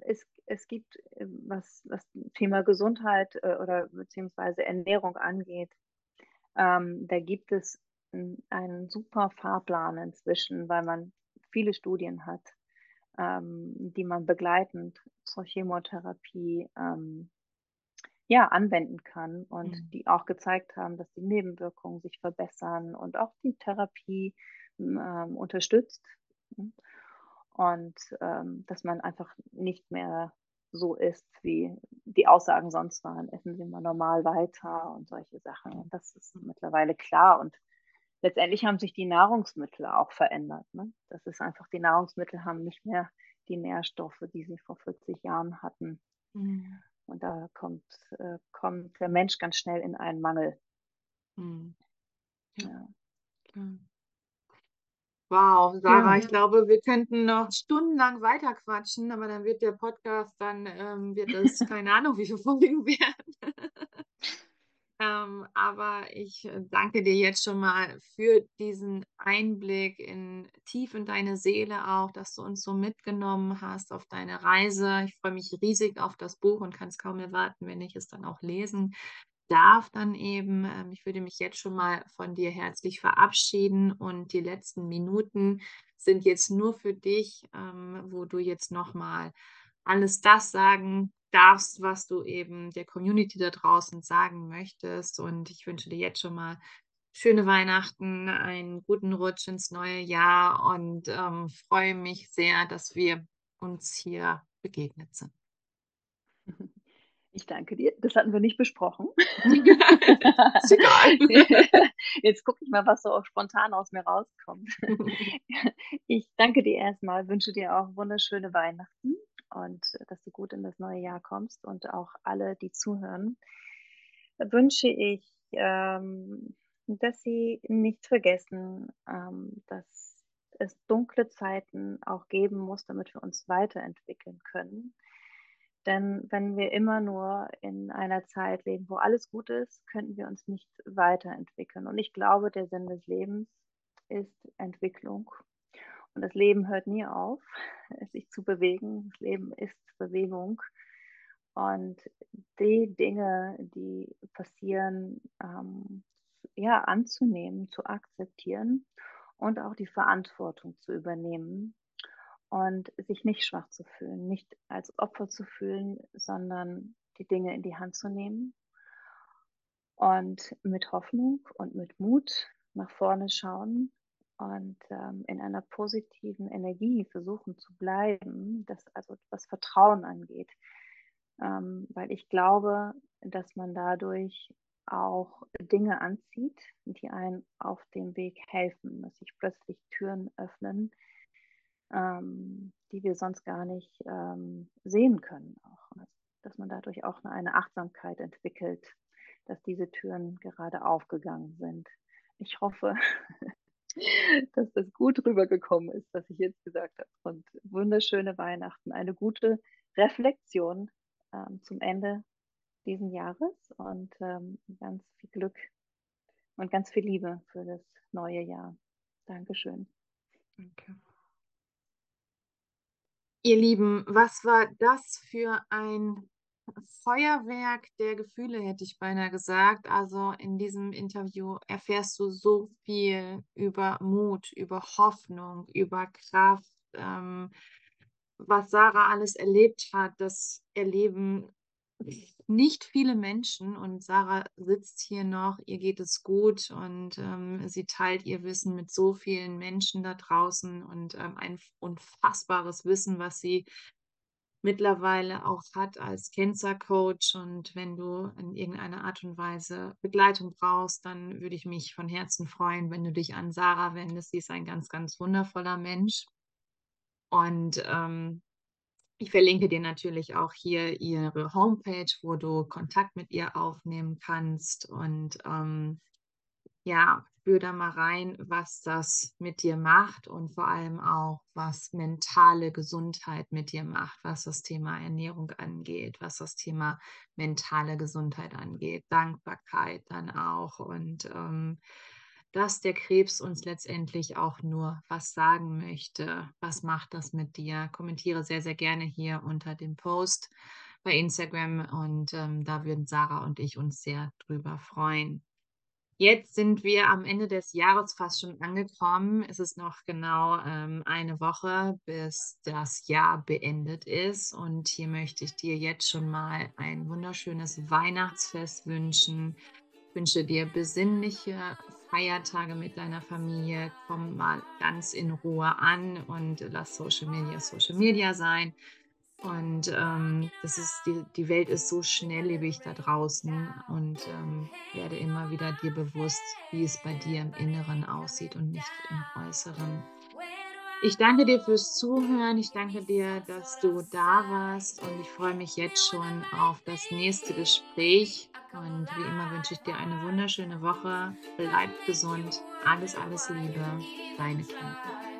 es, es gibt, äh, was, was Thema Gesundheit äh, oder beziehungsweise Ernährung angeht, ähm, da gibt es einen super Fahrplan inzwischen, weil man viele Studien hat, ähm, die man begleitend zur Chemotherapie ähm, ja, anwenden kann und Mhm. die auch gezeigt haben, dass die Nebenwirkungen sich verbessern und auch die Therapie ähm, unterstützt. ne? Und ähm, dass man einfach nicht mehr so ist, wie die Aussagen sonst waren. Essen Sie mal normal weiter und solche Sachen. Das ist mittlerweile klar. Und letztendlich haben sich die Nahrungsmittel auch verändert. Ne? Das ist einfach, die Nahrungsmittel haben nicht mehr die Nährstoffe, die sie vor 40 Jahren hatten. Mhm. Und da kommt, äh, kommt der Mensch ganz schnell in einen Mangel. Mhm. Ja. Ja. Wow, Sarah, Ja. ich glaube, wir könnten noch stundenlang weiter quatschen, aber dann wird der Podcast, dann ähm, wird es keine Ahnung, wie viele Folgen werden. Ähm, aber ich danke dir jetzt schon mal für diesen Einblick in tief in deine Seele auch, dass du uns so mitgenommen hast auf deine Reise. Ich freue mich riesig auf das Buch und kann es kaum erwarten, wenn ich es dann auch lesen darf dann eben. Ähm, ich würde mich jetzt schon mal von dir herzlich verabschieden und die letzten Minuten sind jetzt nur für dich, ähm, wo du jetzt noch mal alles das sagen darfst, was du eben der Community da draußen sagen möchtest. Und ich wünsche dir jetzt schon mal schöne Weihnachten, einen guten Rutsch ins neue Jahr und ähm, freue mich sehr, dass wir uns hier begegnet sind. Ich danke dir. Das hatten wir nicht besprochen. ist egal. Jetzt gucke ich mal, was so spontan aus mir rauskommt. Ich danke dir erstmal, wünsche dir auch wunderschöne Weihnachten und äh, dass du gut in das neue Jahr kommst und auch alle, die zuhören, wünsche ich, ähm, dass sie nicht vergessen, ähm, dass es dunkle Zeiten auch geben muss, damit wir uns weiterentwickeln können. Denn wenn wir immer nur in einer Zeit leben, wo alles gut ist, könnten wir uns nicht weiterentwickeln. Und ich glaube, der Sinn des Lebens ist Entwicklung und das Leben hört nie auf, sich zu bewegen. Das Leben ist Bewegung. Und die Dinge, die passieren, ähm, ja, anzunehmen, zu akzeptieren und auch die Verantwortung zu übernehmen und sich nicht schwach zu fühlen, nicht als Opfer zu fühlen, sondern die Dinge in die Hand zu nehmen und mit Hoffnung und mit Mut nach vorne schauen und ähm, in einer positiven Energie versuchen zu bleiben, das, also was Vertrauen angeht. Ähm, weil ich glaube, dass man dadurch auch Dinge anzieht, die einen auf dem Weg helfen, dass sich plötzlich Türen öffnen, ähm, die wir sonst gar nicht ähm, sehen können. Auch, dass man dadurch auch eine Achtsamkeit entwickelt, dass diese Türen gerade aufgegangen sind. Ich hoffe, dass das gut rübergekommen ist, was ich jetzt gesagt habe. Und wunderschöne Weihnachten, eine gute Reflexion ähm, zum Ende diesen Jahres und ähm, ganz viel Glück und ganz viel Liebe für das neue Jahr. Dankeschön. Danke. Ihr Lieben, was war das für ein Feuerwerk der Gefühle, hätte ich beinahe gesagt. Also in diesem Interview erfährst du so viel über Mut, über Hoffnung, über Kraft, ähm, was Sarah alles erlebt hat. Das erleben nicht viele Menschen und Sarah sitzt hier noch, ihr geht es gut und ähm, sie teilt ihr Wissen mit so vielen Menschen da draußen und ähm, ein unfassbares Wissen, was sie mittlerweile auch hat als Cancer-Coach. Und wenn du in irgendeiner Art und Weise Begleitung brauchst, dann würde ich mich von Herzen freuen, wenn du dich an Sarah wendest. Sie ist ein ganz, ganz wundervoller Mensch. Und ähm, ich verlinke dir natürlich auch hier ihre Homepage, wo du Kontakt mit ihr aufnehmen kannst. Und ähm, ja, spür da mal rein, was das mit dir macht und vor allem auch, was mentale Gesundheit mit dir macht, was das Thema Ernährung angeht, was das Thema mentale Gesundheit angeht, Dankbarkeit dann auch und ähm, dass der Krebs uns letztendlich auch nur was sagen möchte. Was macht das mit dir? Kommentiere sehr, sehr gerne hier unter dem Post bei Instagram und ähm, da würden Sarah und ich uns sehr drüber freuen. Jetzt sind wir am Ende des Jahres fast schon angekommen. Es ist noch genau ähm, eine Woche, bis das Jahr beendet ist. Und hier möchte ich dir jetzt schon mal ein wunderschönes Weihnachtsfest wünschen. Ich wünsche dir besinnliche Feiertage mit deiner Familie. Komm mal ganz in Ruhe an und lass Social Media Social Media sein. Und ähm, das ist, die, die Welt ist so schnelllebig da draußen und ähm, werde immer wieder dir bewusst, wie es bei dir im Inneren aussieht und nicht im Äußeren. Ich danke dir fürs Zuhören. Ich danke dir, dass du da warst und ich freue mich jetzt schon auf das nächste Gespräch. Und wie immer wünsche ich dir eine wunderschöne Woche. Bleib gesund. Alles, alles Liebe. Deine Kinder.